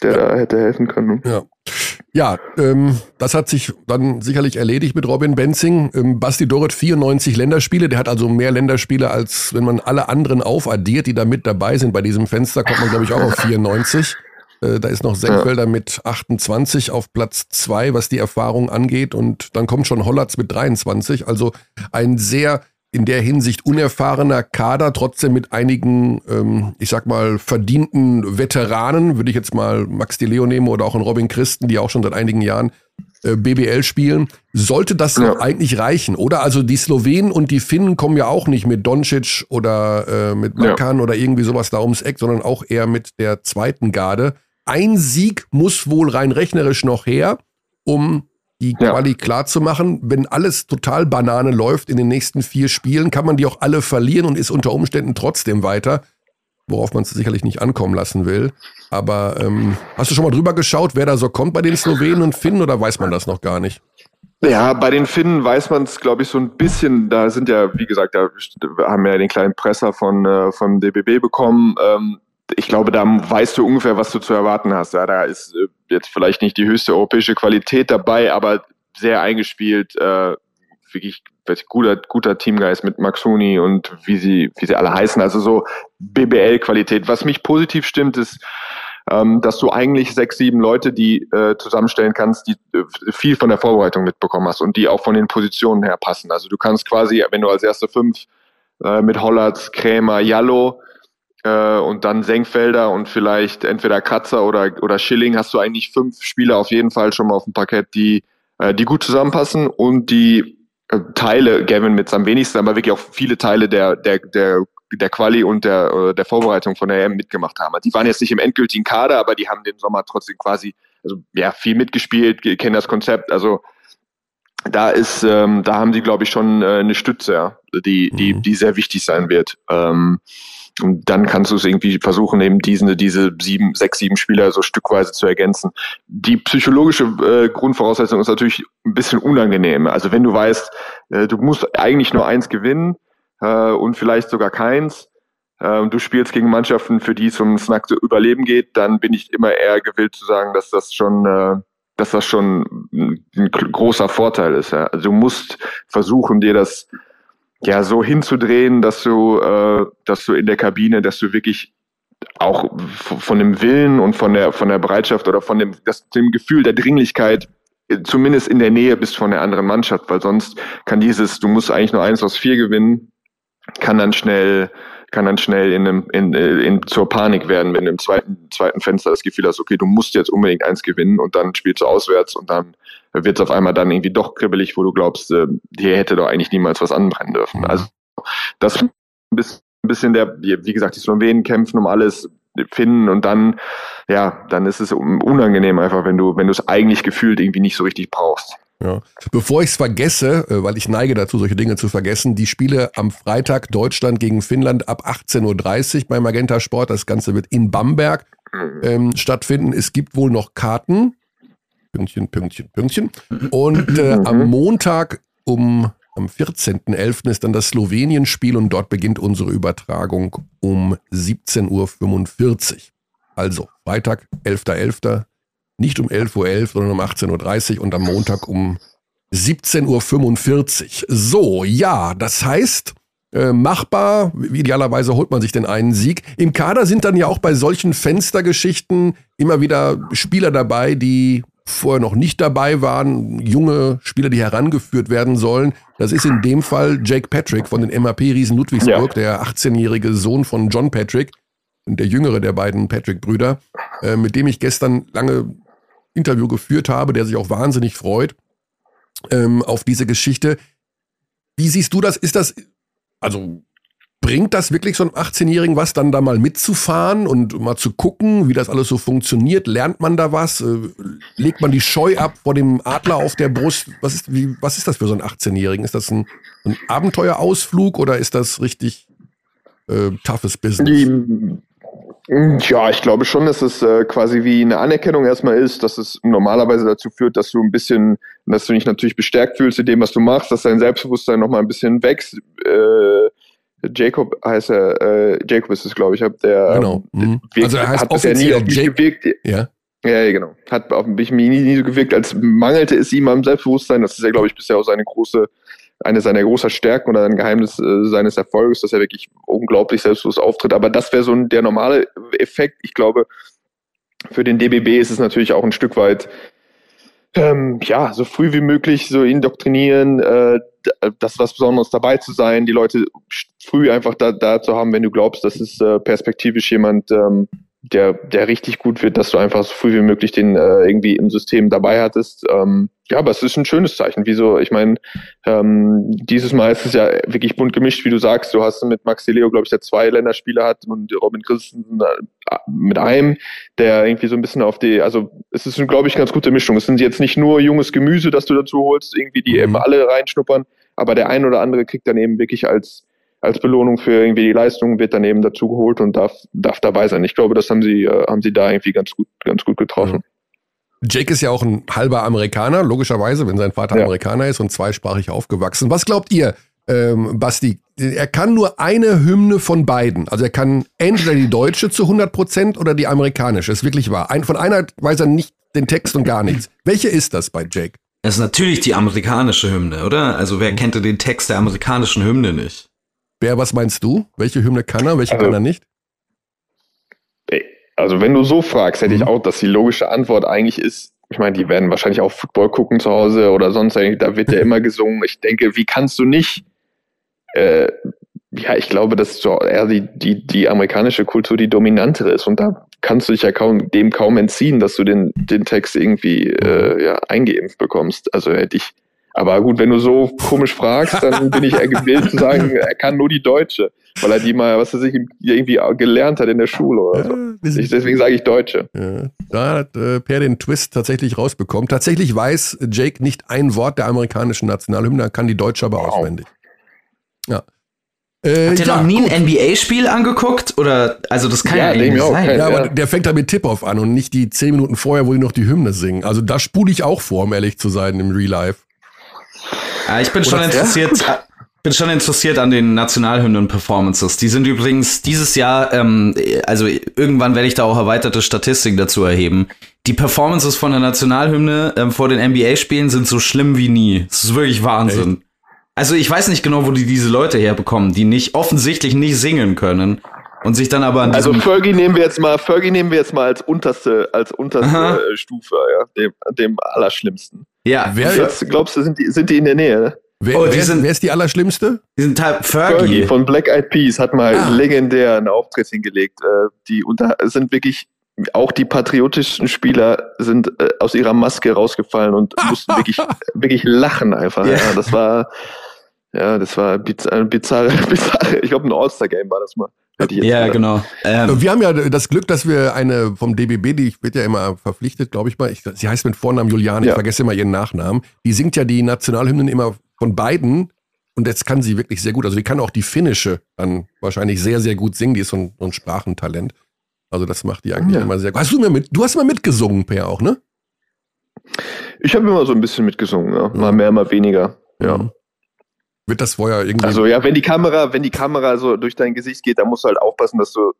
der ja. da hätte helfen können. Ja. Ja, ähm, das hat sich dann sicherlich erledigt mit Robin Benzing. Ähm, Basti Doret 94 Länderspiele, der hat also mehr Länderspiele, als wenn man alle anderen aufaddiert, die da mit dabei sind. Bei diesem Fenster kommt man, glaube ich, auch auf 94. Äh, da ist noch Senkfelder ja. mit 28 auf Platz 2, was die Erfahrung angeht. Und dann kommt schon Hollatz mit 23. Also ein sehr in der Hinsicht unerfahrener Kader, trotzdem mit einigen, ähm, ich sag mal, verdienten Veteranen, würde ich jetzt mal Max Di Leo nehmen oder auch einen Robin Christen, die auch schon seit einigen Jahren äh, BBL spielen. Sollte das ja. eigentlich reichen, oder? Also die Slowenen und die Finnen kommen ja auch nicht mit Doncic oder äh, mit Makan ja. oder irgendwie sowas da ums Eck, sondern auch eher mit der zweiten Garde ein Sieg muss wohl rein rechnerisch noch her, um die ja. Quali klar zu machen. Wenn alles total Banane läuft in den nächsten vier Spielen, kann man die auch alle verlieren und ist unter Umständen trotzdem weiter, worauf man es sicherlich nicht ankommen lassen will. Aber ähm, hast du schon mal drüber geschaut, wer da so kommt bei den Slowenen und Finnen oder weiß man das noch gar nicht? Ja, bei den Finnen weiß man es, glaube ich, so ein bisschen. Da sind ja, wie gesagt, da haben wir ja den kleinen Presser von, äh, von DBB bekommen. Ähm, ich glaube, da weißt du ungefähr, was du zu erwarten hast. Ja, da ist äh, jetzt vielleicht nicht die höchste europäische Qualität dabei, aber sehr eingespielt, äh, wirklich guter, guter Teamgeist mit Maxuni und wie sie, wie sie alle heißen. Also so BBL-Qualität. Was mich positiv stimmt, ist, ähm, dass du eigentlich sechs, sieben Leute, die äh, zusammenstellen kannst, die äh, viel von der Vorbereitung mitbekommen hast und die auch von den Positionen her passen. Also du kannst quasi, wenn du als erste fünf äh, mit Hollatz, Krämer, Jallo äh, und dann Senkfelder und vielleicht entweder Kratzer oder, oder Schilling, hast du eigentlich fünf Spieler auf jeden Fall schon mal auf dem Parkett, die, äh, die gut zusammenpassen und die äh, Teile, Gavin mit am wenigsten, aber wirklich auch viele Teile der, der, der der Quali und der, der Vorbereitung von der EM mitgemacht haben. Die waren jetzt nicht im endgültigen Kader, aber die haben den Sommer trotzdem quasi, also ja, viel mitgespielt, kennen das Konzept. Also da ist, ähm, da haben sie, glaube ich, schon äh, eine Stütze, ja, die, die, mhm. die sehr wichtig sein wird. Ähm, und dann kannst du es irgendwie versuchen, eben diese, diese sieben, sechs, sieben Spieler so stückweise zu ergänzen. Die psychologische äh, Grundvoraussetzung ist natürlich ein bisschen unangenehm. Also wenn du weißt, äh, du musst eigentlich nur eins gewinnen, äh, und vielleicht sogar keins, äh, du spielst gegen Mannschaften, für die es ums nackte Überleben geht, dann bin ich immer eher gewillt zu sagen, dass das schon, äh, dass das schon ein großer Vorteil ist. Ja. Also du musst versuchen, dir das ja so hinzudrehen, dass du, äh, dass du in der Kabine, dass du wirklich auch von dem Willen und von der von der Bereitschaft oder von dem das, dem Gefühl der Dringlichkeit äh, zumindest in der Nähe bist von der anderen Mannschaft, weil sonst kann dieses, du musst eigentlich nur eins aus vier gewinnen, kann dann schnell kann dann schnell in einem, in, in, zur Panik werden, wenn du im zweiten, zweiten Fenster das Gefühl hast, okay, du musst jetzt unbedingt eins gewinnen und dann spielst du auswärts und dann wird es auf einmal dann irgendwie doch kribbelig, wo du glaubst, äh, hier hätte doch eigentlich niemals was anbrennen dürfen. Also das ein bisschen der, wie gesagt, die Slowenen kämpfen um alles, finden und dann, ja, dann ist es unangenehm einfach, wenn du, wenn du es eigentlich gefühlt irgendwie nicht so richtig brauchst. Ja. Bevor ich es vergesse, äh, weil ich neige dazu, solche Dinge zu vergessen, die Spiele am Freitag Deutschland gegen Finnland ab 18.30 Uhr bei Magenta Sport. Das Ganze wird in Bamberg mhm. ähm, stattfinden. Es gibt wohl noch Karten. Pünktchen, Pünktchen, Pünktchen. Und äh, am mhm. Montag um am 14.11. ist dann das Slowenien-Spiel und dort beginnt unsere Übertragung um 17.45 Uhr. Also Freitag, 11.11. Nicht um 11.11 Uhr, sondern um 18.30 Uhr und am Montag um 17.45 Uhr. So, ja, das heißt, äh, machbar. Idealerweise holt man sich den einen Sieg. Im Kader sind dann ja auch bei solchen Fenstergeschichten immer wieder Spieler dabei, die vorher noch nicht dabei waren, junge Spieler, die herangeführt werden sollen. Das ist in dem Fall Jake Patrick von den MAP-Riesen Ludwigsburg, ja. der 18-jährige Sohn von John Patrick und der jüngere der beiden Patrick-Brüder, äh, mit dem ich gestern lange Interview geführt habe, der sich auch wahnsinnig freut ähm, auf diese Geschichte. Wie siehst du das? Ist das, also bringt das wirklich so einem 18-Jährigen was, dann da mal mitzufahren und mal zu gucken, wie das alles so funktioniert? Lernt man da was? Äh, legt man die Scheu ab vor dem Adler auf der Brust? Was ist, wie, was ist das für so einen 18-Jährigen? Ist das ein, ein Abenteuerausflug oder ist das richtig äh, toughes Business? Die, ja, ich glaube schon, dass es äh, quasi wie eine Anerkennung erstmal ist, dass es normalerweise dazu führt, dass du ein bisschen, dass du dich natürlich bestärkt fühlst in dem, was du machst, dass dein Selbstbewusstsein nochmal ein bisschen wächst. Äh, Jacob heißt er, äh, Jacob ist es, glaube ich, hab der genau. Mhm. also er heißt hat bisher nie auf mich Jake, gewirkt. Ja. Ja, genau. Hat auf mich nie, nie so gewirkt, als mangelte es ihm am Selbstbewusstsein. Das ist ja, glaube ich, bisher auch seine große eine seiner großen Stärken oder ein Geheimnis äh, seines Erfolges, dass er wirklich unglaublich selbstbewusst auftritt. Aber das wäre so ein, der normale Effekt. Ich glaube, für den DBB ist es natürlich auch ein Stück weit, ähm, ja, so früh wie möglich so indoktrinieren, äh, das was Besonderes dabei zu sein, die Leute früh einfach da, da zu haben, wenn du glaubst, dass es äh, perspektivisch jemand ähm, der, der richtig gut wird, dass du einfach so früh wie möglich den äh, irgendwie im System dabei hattest. Ähm, ja, aber es ist ein schönes Zeichen. Wieso? Ich meine, ähm, dieses Mal ist es ja wirklich bunt gemischt, wie du sagst. Du hast mit Maxi Leo, glaube ich, der zwei Länderspiele hat und Robin Christensen äh, mit einem, der irgendwie so ein bisschen auf die, also es ist, glaube ich, ganz gute Mischung. Es sind jetzt nicht nur junges Gemüse, das du dazu holst, irgendwie, die mhm. eben alle reinschnuppern, aber der ein oder andere kriegt dann eben wirklich als als Belohnung für irgendwie die Leistung wird dann eben dazu geholt und darf, darf dabei sein. Ich glaube, das haben sie, äh, haben sie da irgendwie ganz gut, ganz gut getroffen. Jake ist ja auch ein halber Amerikaner, logischerweise, wenn sein Vater ja. Amerikaner ist und zweisprachig aufgewachsen. Was glaubt ihr, ähm, Basti? Er kann nur eine Hymne von beiden. Also er kann entweder die deutsche zu 100 Prozent oder die amerikanische. Ist wirklich wahr. Ein, von einer weiß er nicht den Text und gar nichts. Welche ist das bei Jake? Das ist natürlich die amerikanische Hymne, oder? Also wer kennt denn den Text der amerikanischen Hymne nicht? Bär, was meinst du? Welche Hymne kann er, welche also, kann er nicht? also wenn du so fragst, hätte ich mhm. auch, dass die logische Antwort eigentlich ist, ich meine, die werden wahrscheinlich auch Football gucken zu Hause oder sonst, da wird ja immer gesungen. Ich denke, wie kannst du nicht, äh, ja, ich glaube, dass so eher die, die, die amerikanische Kultur die dominantere ist und da kannst du dich ja kaum, dem kaum entziehen, dass du den, den Text irgendwie äh, ja, eingeimpft bekommst. Also hätte ich, aber gut, wenn du so komisch fragst, dann [LAUGHS] bin ich eher gewillt zu sagen, er kann nur die Deutsche, weil er die mal, was er sich irgendwie gelernt hat in der Schule oder so. Ja, ich, deswegen sage ich Deutsche. Ja, da hat äh, Per den Twist tatsächlich rausbekommen. Tatsächlich weiß Jake nicht ein Wort der amerikanischen Nationalhymne, kann die Deutsche aber wow. auswendig. Ja. Äh, Hat ihr ja, noch nie gut. ein NBA-Spiel angeguckt? Oder, also das kann ja, ja nicht sein. Ja, aber der fängt da mit Tip-Off an und nicht die zehn Minuten vorher, wo die noch die Hymne singen. Also da spule ich auch vor, um ehrlich zu sein, im Real Life. Ja, ich bin Oder schon interessiert, [LAUGHS] bin schon interessiert an den Nationalhymnen-Performances. Die sind übrigens dieses Jahr, ähm, also irgendwann werde ich da auch erweiterte Statistiken dazu erheben. Die Performances von der Nationalhymne ähm, vor den NBA-Spielen sind so schlimm wie nie. Das ist wirklich Wahnsinn. Echt? Also ich weiß nicht genau, wo die diese Leute herbekommen, die nicht offensichtlich nicht singen können und sich dann aber an Also Fergie nehmen wir jetzt mal, Fergie nehmen wir jetzt mal als unterste, als unterste Aha. Stufe, ja, dem, dem allerschlimmsten. Ja. Wer jetzt glaubst du, sind die, sind die in der Nähe? Wer, oh, wer, sind, wer ist die allerschlimmste? Die sind halt Fergie. Fergie von Black Eyed Peas hat mal ah. legendär einen Auftritt hingelegt. Äh, die unter sind wirklich auch die patriotischen Spieler sind äh, aus ihrer Maske rausgefallen und [LAUGHS] mussten wirklich wirklich lachen einfach. Yeah. Ja, das war ja, das war [LAUGHS] bizarre, bizarre. ich glaube ein All-Star-Game war das mal. Ja, genau. Ähm. Wir haben ja das Glück, dass wir eine vom DBB, die wird ja immer verpflichtet, glaube ich mal. Ich, sie heißt mit Vornamen Juliane, ja. ich vergesse immer ihren Nachnamen. Die singt ja die Nationalhymnen immer von beiden und jetzt kann sie wirklich sehr gut. Also die kann auch die finnische dann wahrscheinlich sehr, sehr gut singen. Die ist so ein, so ein Sprachentalent. Also das macht die eigentlich ja. immer sehr gut. Hast du mir mit, du hast mal mitgesungen, Per, auch, ne? Ich habe immer so ein bisschen mitgesungen, ja. Mal mehr, mal weniger. Ja. Mhm. Wird das vorher irgendwie. Also ja, wenn die Kamera, wenn die Kamera so durch dein Gesicht geht, dann musst du halt aufpassen, dass du,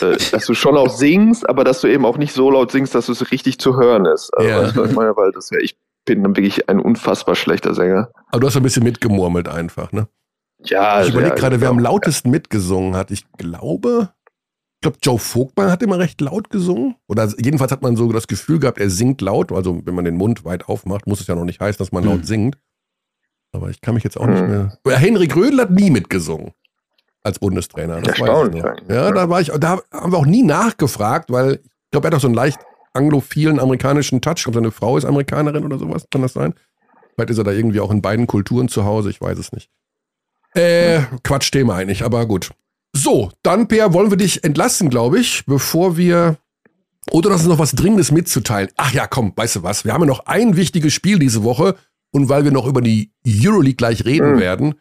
äh, [LAUGHS] dass du schon auch singst, aber dass du eben auch nicht so laut singst, dass es richtig zu hören ist. Also, ja. ich meine, weil das ja, ich bin dann wirklich ein unfassbar schlechter Sänger. Aber du hast ein bisschen mitgemurmelt einfach, ne? Ja. Ich überlege gerade, wer am lautesten ja. mitgesungen hat. Ich glaube, ich glaube, Joe Vogtmann hat immer recht laut gesungen. Oder jedenfalls hat man so das Gefühl gehabt, er singt laut. Also wenn man den Mund weit aufmacht, muss es ja noch nicht heißen, dass man laut hm. singt. Aber ich kann mich jetzt auch nicht hm. mehr. Henrik Rödel hat nie mitgesungen als Bundestrainer. Das Erstaunlich. Ja, da war ich, da haben wir auch nie nachgefragt, weil ich glaube, er hat auch so einen leicht anglophilen amerikanischen Touch. Ich glaube, seine Frau ist Amerikanerin oder sowas, kann das sein? Vielleicht ist er da irgendwie auch in beiden Kulturen zu Hause, ich weiß es nicht. Äh, Quatsch, Thema eigentlich, aber gut. So, dann, Per, wollen wir dich entlassen, glaube ich, bevor wir. Oder das ist noch was Dringendes mitzuteilen. Ach ja, komm, weißt du was? Wir haben ja noch ein wichtiges Spiel diese Woche und weil wir noch über die Euroleague gleich reden mhm. werden,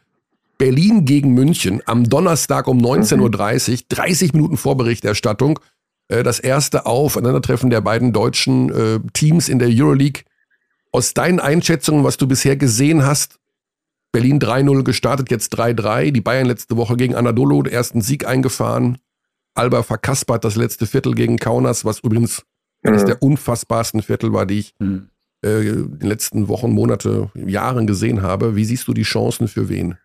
Berlin gegen München am Donnerstag um 19.30 Uhr, 30 Minuten Vorberichterstattung. Äh, das erste Aufeinandertreffen der beiden deutschen äh, Teams in der Euroleague. Aus deinen Einschätzungen, was du bisher gesehen hast, Berlin 3-0 gestartet, jetzt 3-3. Die Bayern letzte Woche gegen Anadolu den ersten Sieg eingefahren. Alba verkaspert das letzte Viertel gegen Kaunas, was übrigens mhm. eines der unfassbarsten Viertel war, die ich mhm äh, in den letzten Wochen, Monate, Jahren gesehen habe. Wie siehst du die Chancen für wen?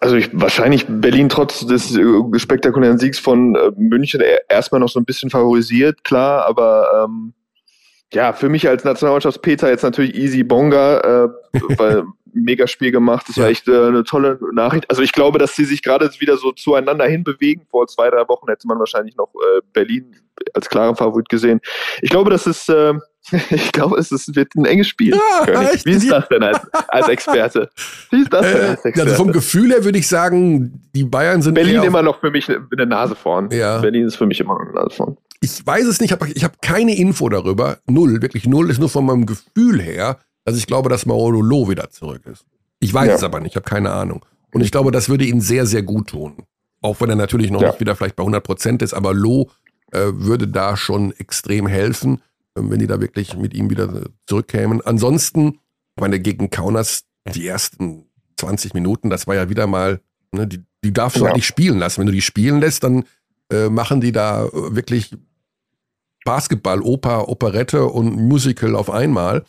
Also ich, wahrscheinlich Berlin trotz des äh, spektakulären Siegs von äh, München erstmal noch so ein bisschen favorisiert, klar, aber ähm, ja, für mich als Nationalmannschafts-Peter jetzt natürlich easy Bonga, äh, weil [LAUGHS] mega Spiel gemacht. Das war echt äh, eine tolle Nachricht. Also ich glaube, dass sie sich gerade wieder so zueinander hinbewegen. Vor zwei, drei Wochen hätte man wahrscheinlich noch äh, Berlin als klaren Favorit gesehen. Ich glaube, das ist, äh, [LAUGHS] ich glaube, es ist, wird ein enges Spiel. Ja, Wie ist das denn als, als Experte? Wie ist das denn als Experte? Also vom Gefühl her würde ich sagen, die Bayern sind Berlin immer noch für mich eine, Nase vorn. Ja. Berlin ist für mich immer noch eine Nase vorn. Ich weiß es nicht, ich habe keine Info darüber. Null, wirklich null. Ist nur von meinem Gefühl her dass ich glaube, dass Mauro Loh wieder zurück ist. Ich weiß ja. es aber nicht, ich habe keine Ahnung. Und ich glaube, das würde ihn sehr, sehr gut tun. Auch wenn er natürlich noch ja. nicht wieder vielleicht bei 100 Prozent ist, aber Loh äh, würde da schon extrem helfen, äh, wenn die da wirklich mit ihm wieder zurückkämen. Ansonsten, ich meine, gegen Kaunas die ersten 20 Minuten, das war ja wieder mal, ne, die, die darfst du ja. halt nicht spielen lassen. Wenn du die spielen lässt, dann äh, machen die da wirklich Basketball, Oper, Operette und Musical auf einmal.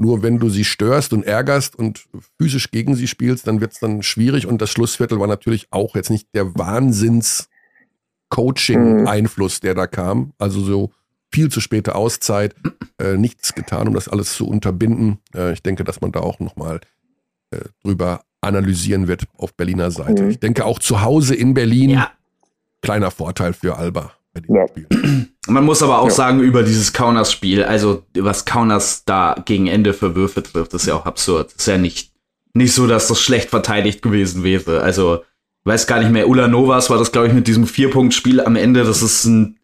Nur wenn du sie störst und ärgerst und physisch gegen sie spielst, dann wird es dann schwierig. Und das Schlussviertel war natürlich auch jetzt nicht der Wahnsinns Coaching-Einfluss, der da kam. Also so viel zu späte Auszeit, äh, nichts getan, um das alles zu unterbinden. Äh, ich denke, dass man da auch nochmal äh, drüber analysieren wird auf Berliner Seite. Mhm. Ich denke auch zu Hause in Berlin, ja. kleiner Vorteil für Alba. Ja. Man muss aber auch ja. sagen, über dieses Kaunas-Spiel, also was Kaunas da gegen Ende für Würfe trifft, ist ja auch absurd. Ist ja nicht, nicht so, dass das schlecht verteidigt gewesen wäre. Also, weiß gar nicht mehr, Ulanovas war das, glaube ich, mit diesem Vier-Punkt-Spiel am Ende. Das ist ein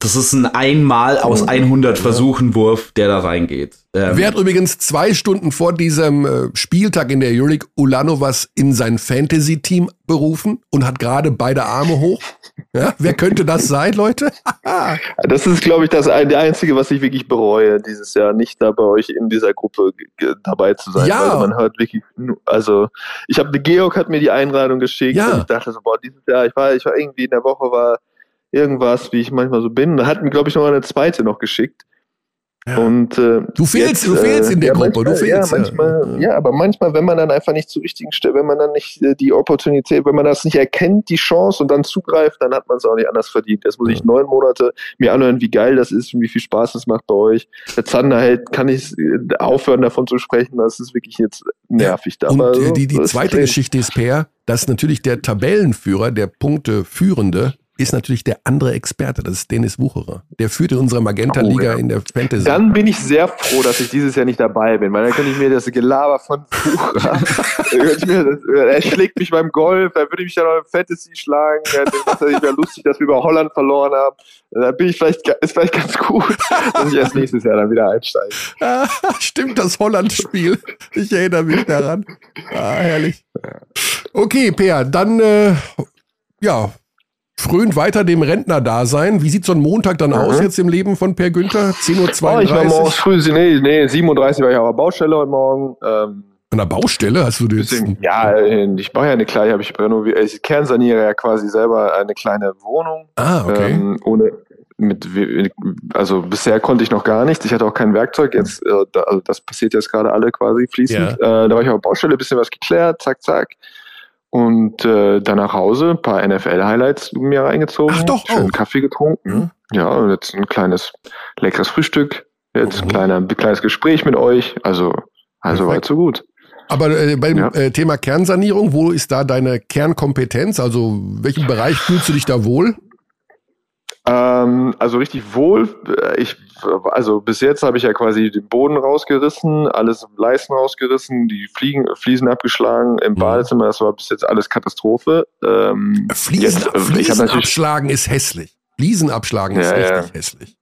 das ist ein einmal aus 100 Versuchen Wurf, der da reingeht. Ähm, Wer hat übrigens zwei Stunden vor diesem äh, Spieltag in der Euroleague Ulanovas in sein Fantasy-Team berufen und hat gerade beide Arme hoch? Ja, wer könnte das sein, Leute? [LAUGHS] das ist, glaube ich, das einzige, was ich wirklich bereue, dieses Jahr nicht da bei euch in dieser Gruppe dabei zu sein. Ja. Weil man hört wirklich, also ich habe, Georg hat mir die Einladung geschickt ja. und ich dachte so, boah, dieses Jahr, ich war, ich war irgendwie in der Woche war irgendwas, wie ich manchmal so bin. Da hat mir, glaube ich, noch eine zweite noch geschickt. Ja. Und, äh, du fehlst, jetzt, du fehlst in der ja, Gruppe, manchmal, du fehlst. Ja, manchmal, ja. ja, aber manchmal, wenn man dann einfach nicht zur richtigen Stelle, wenn man dann nicht äh, die Opportunität, wenn man das nicht erkennt, die Chance und dann zugreift, dann hat man es auch nicht anders verdient. Jetzt muss ich neun Monate mir anhören, wie geil das ist und wie viel Spaß es macht bei euch. Der Zander hält, kann ich äh, aufhören davon zu sprechen, das ist wirklich jetzt nervig da. Und aber, äh, die, die zweite Geschichte ist, Per, dass natürlich der Tabellenführer, der Punkteführende, ist natürlich der andere Experte, das ist Dennis Wucherer. Der führt in unserer Magenta-Liga oh, ja. in der Fantasy. Dann bin ich sehr froh, dass ich dieses Jahr nicht dabei bin, weil dann könnte ich mir das Gelaber von Wucherer, [LAUGHS] er schlägt mich beim Golf, dann würde ich mich dann auch im Fantasy schlagen, dann ist mehr lustig, dass wir über Holland verloren haben. Da bin ich vielleicht, ist vielleicht ganz gut, dass ich erst nächstes Jahr dann wieder einsteige. [LAUGHS] Stimmt, das Holland-Spiel. Ich erinnere mich daran. Ah, herrlich. Okay, Peer, dann, äh, ja, frönt weiter dem Rentner-Dasein. Wie sieht so ein Montag dann mhm. aus jetzt im Leben von Per Günther? 10.32 Uhr? Oh, ich war morgens früh, nee, nee, 37 war ich auf der Baustelle heute Morgen. Ähm, An der Baustelle hast du das? Ja, ich baue ja eine kleine, habe ich renoviert, ich kernsaniere ja quasi selber eine kleine Wohnung. Ah, okay. Ähm, ohne, mit, also bisher konnte ich noch gar nichts. Ich hatte auch kein Werkzeug. Jetzt, äh, also das passiert jetzt gerade alle quasi fließend. Ja. Äh, da war ich auf der Baustelle, bisschen was geklärt, zack, zack. Und äh, dann nach Hause ein paar NFL-Highlights mir reingezogen. Ach doch, schön auch. Kaffee getrunken. Ja, und jetzt ein kleines, leckeres Frühstück. Jetzt mhm. ein, kleiner, ein kleines Gespräch mit euch. Also, also weit so gut. Aber äh, beim ja. äh, Thema Kernsanierung, wo ist da deine Kernkompetenz? Also, welchem Bereich fühlst du dich da wohl? Ähm, also richtig wohl. Äh, ich, also bis jetzt habe ich ja quasi den Boden rausgerissen, alles Leisten rausgerissen, die Fliegen, Fliesen abgeschlagen im mhm. Badezimmer. Das war bis jetzt alles Katastrophe. Ähm, Fliesen, jetzt, äh, Fliesen abschlagen ist hässlich. Fliesen abschlagen ist ja, richtig ja. hässlich.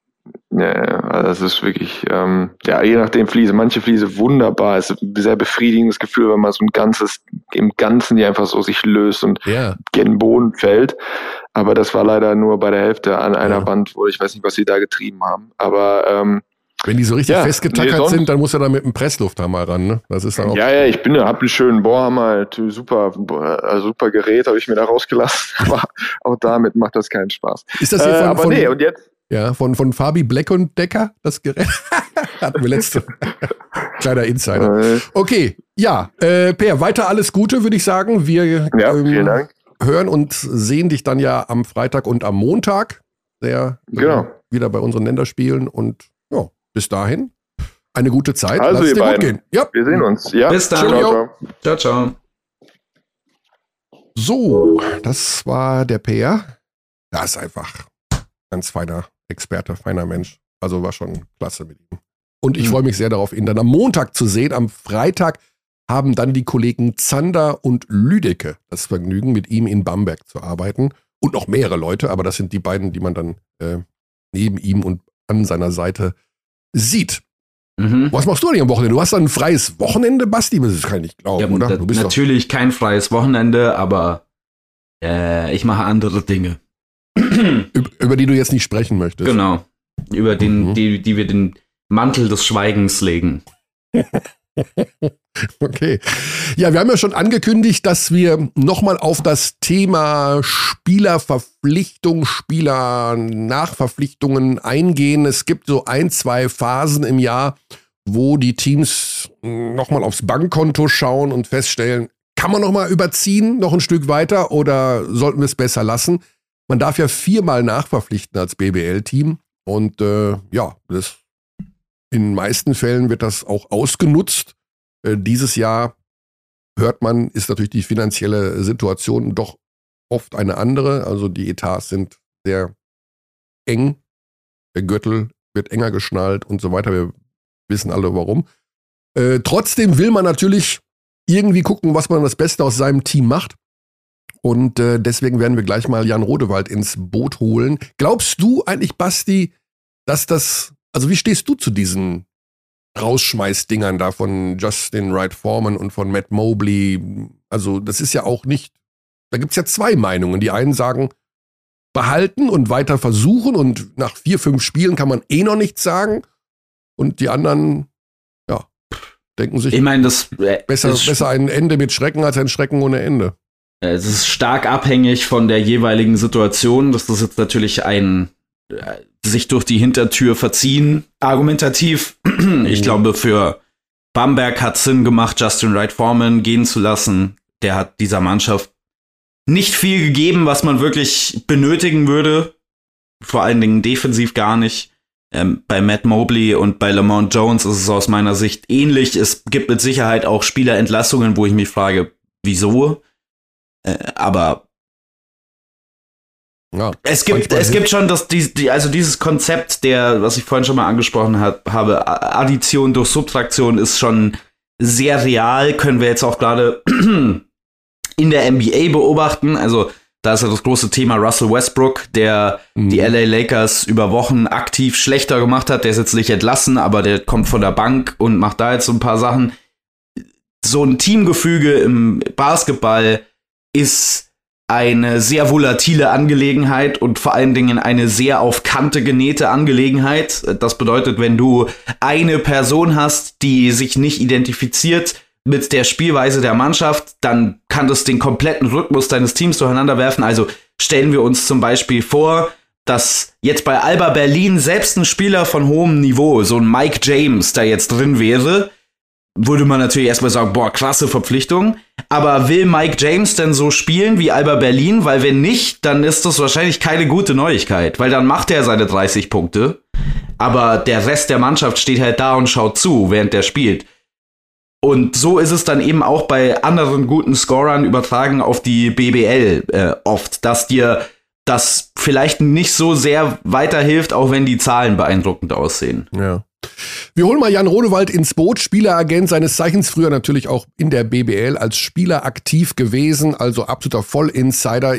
Ja, also das ist wirklich, ähm, ja, je nachdem Fliese. Manche Fliese wunderbar. Es ist ein sehr befriedigendes Gefühl, wenn man so ein ganzes, im Ganzen die einfach so sich löst und ja. gen den Boden fällt. Aber das war leider nur bei der Hälfte an einer ja. Wand, wo ich weiß nicht, was sie da getrieben haben. Aber ähm, wenn die so richtig ja, festgetackert nee, sind, dann muss er da mit einem Presslufthammer ran, ne? Das ist dann auch ja, ja, ich bin, hab einen schönen Bohrhammer, super, äh, super Gerät, habe ich mir da rausgelassen. [LAUGHS] Aber auch damit macht das keinen Spaß. Ist das hier äh, von, aber von, nee, und jetzt? Ja, von, von Fabi Black und Decker, das Gerät. [LAUGHS] Hatten wir letzte. [LAUGHS] Kleiner Insider. Äh. Okay, ja, äh, Per, weiter alles Gute, würde ich sagen. Wir ja, ähm, hören und sehen dich dann ja am Freitag und am Montag. Sehr genau. Wieder bei unseren Länderspielen und ja, bis dahin eine gute Zeit. Also Lass ihr beiden. Gehen. Ja. Wir sehen uns. Ja. Bis dann. Ciao, ciao. ciao. So, das war der Per. Das ist einfach ganz feiner Experte, feiner Mensch. Also war schon klasse mit ihm. Und ich mhm. freue mich sehr darauf, ihn dann am Montag zu sehen. Am Freitag haben dann die Kollegen Zander und Lüdecke das Vergnügen, mit ihm in Bamberg zu arbeiten. Und noch mehrere Leute, aber das sind die beiden, die man dann äh, neben ihm und an seiner Seite sieht. Mhm. Was machst du denn am Wochenende? Du hast dann ein freies Wochenende, Basti? Das kann ich nicht glauben, ja, oder? Du bist natürlich kein freies Wochenende, aber äh, ich mache andere Dinge über die du jetzt nicht sprechen möchtest. Genau. Über den, mhm. die, die wir den Mantel des Schweigens legen. [LAUGHS] [LAUGHS] okay. Ja, wir haben ja schon angekündigt, dass wir nochmal auf das Thema Spielerverpflichtung, Spielernachverpflichtungen eingehen. Es gibt so ein, zwei Phasen im Jahr, wo die Teams nochmal aufs Bankkonto schauen und feststellen, kann man nochmal überziehen, noch ein Stück weiter oder sollten wir es besser lassen? Man darf ja viermal nachverpflichten als BBL-Team. Und äh, ja, das, in den meisten Fällen wird das auch ausgenutzt. Äh, dieses Jahr hört man, ist natürlich die finanzielle Situation doch oft eine andere. Also die Etats sind sehr eng. Der Gürtel wird enger geschnallt und so weiter. Wir wissen alle warum. Äh, trotzdem will man natürlich irgendwie gucken, was man das Beste aus seinem Team macht. Und äh, deswegen werden wir gleich mal Jan Rodewald ins Boot holen. Glaubst du eigentlich, Basti, dass das, also wie stehst du zu diesen Rausschmeißdingern da von Justin Wright Foreman und von Matt Mobley? Also das ist ja auch nicht, da gibt es ja zwei Meinungen. Die einen sagen, behalten und weiter versuchen und nach vier, fünf Spielen kann man eh noch nichts sagen. Und die anderen, ja, denken sich, ich meine, das äh, besser, besser ein Ende mit Schrecken als ein Schrecken ohne Ende. Es ist stark abhängig von der jeweiligen Situation. Das ist jetzt natürlich ein äh, sich durch die Hintertür verziehen. Argumentativ, [CLEARS THROAT] ich glaube, für Bamberg hat Sinn gemacht, Justin Wright Foreman gehen zu lassen. Der hat dieser Mannschaft nicht viel gegeben, was man wirklich benötigen würde. Vor allen Dingen defensiv gar nicht. Ähm, bei Matt Mobley und bei Lamont Jones ist es aus meiner Sicht ähnlich. Es gibt mit Sicherheit auch Spielerentlassungen, wo ich mich frage, wieso? Äh, aber ja, es gibt, es gibt schon das, die, die, also dieses Konzept der, was ich vorhin schon mal angesprochen hab, habe, Addition durch Subtraktion ist schon sehr real, können wir jetzt auch gerade [CLEARS THROAT] in der NBA beobachten. Also da ist ja das große Thema Russell Westbrook, der mhm. die LA Lakers über Wochen aktiv schlechter gemacht hat. Der ist jetzt nicht entlassen, aber der kommt von der Bank und macht da jetzt so ein paar Sachen. So ein Teamgefüge im Basketball ist eine sehr volatile Angelegenheit und vor allen Dingen eine sehr auf Kante genähte Angelegenheit. Das bedeutet, wenn du eine Person hast, die sich nicht identifiziert, mit der Spielweise der Mannschaft, dann kann das den kompletten Rhythmus deines Teams durcheinander werfen. Also stellen wir uns zum Beispiel vor, dass jetzt bei Alba Berlin selbst ein Spieler von hohem Niveau, so ein Mike James, da jetzt drin wäre, würde man natürlich erstmal sagen, boah, krasse Verpflichtung. Aber will Mike James denn so spielen wie Alba Berlin? Weil wenn nicht, dann ist das wahrscheinlich keine gute Neuigkeit, weil dann macht er seine 30 Punkte. Aber der Rest der Mannschaft steht halt da und schaut zu, während der spielt. Und so ist es dann eben auch bei anderen guten Scorern übertragen auf die BBL äh, oft, dass dir das vielleicht nicht so sehr weiterhilft, auch wenn die Zahlen beeindruckend aussehen. Ja. Wir holen mal Jan Rodewald ins Boot, Spieleragent seines Zeichens, früher natürlich auch in der BBL als Spieler aktiv gewesen, also absoluter Vollinsider.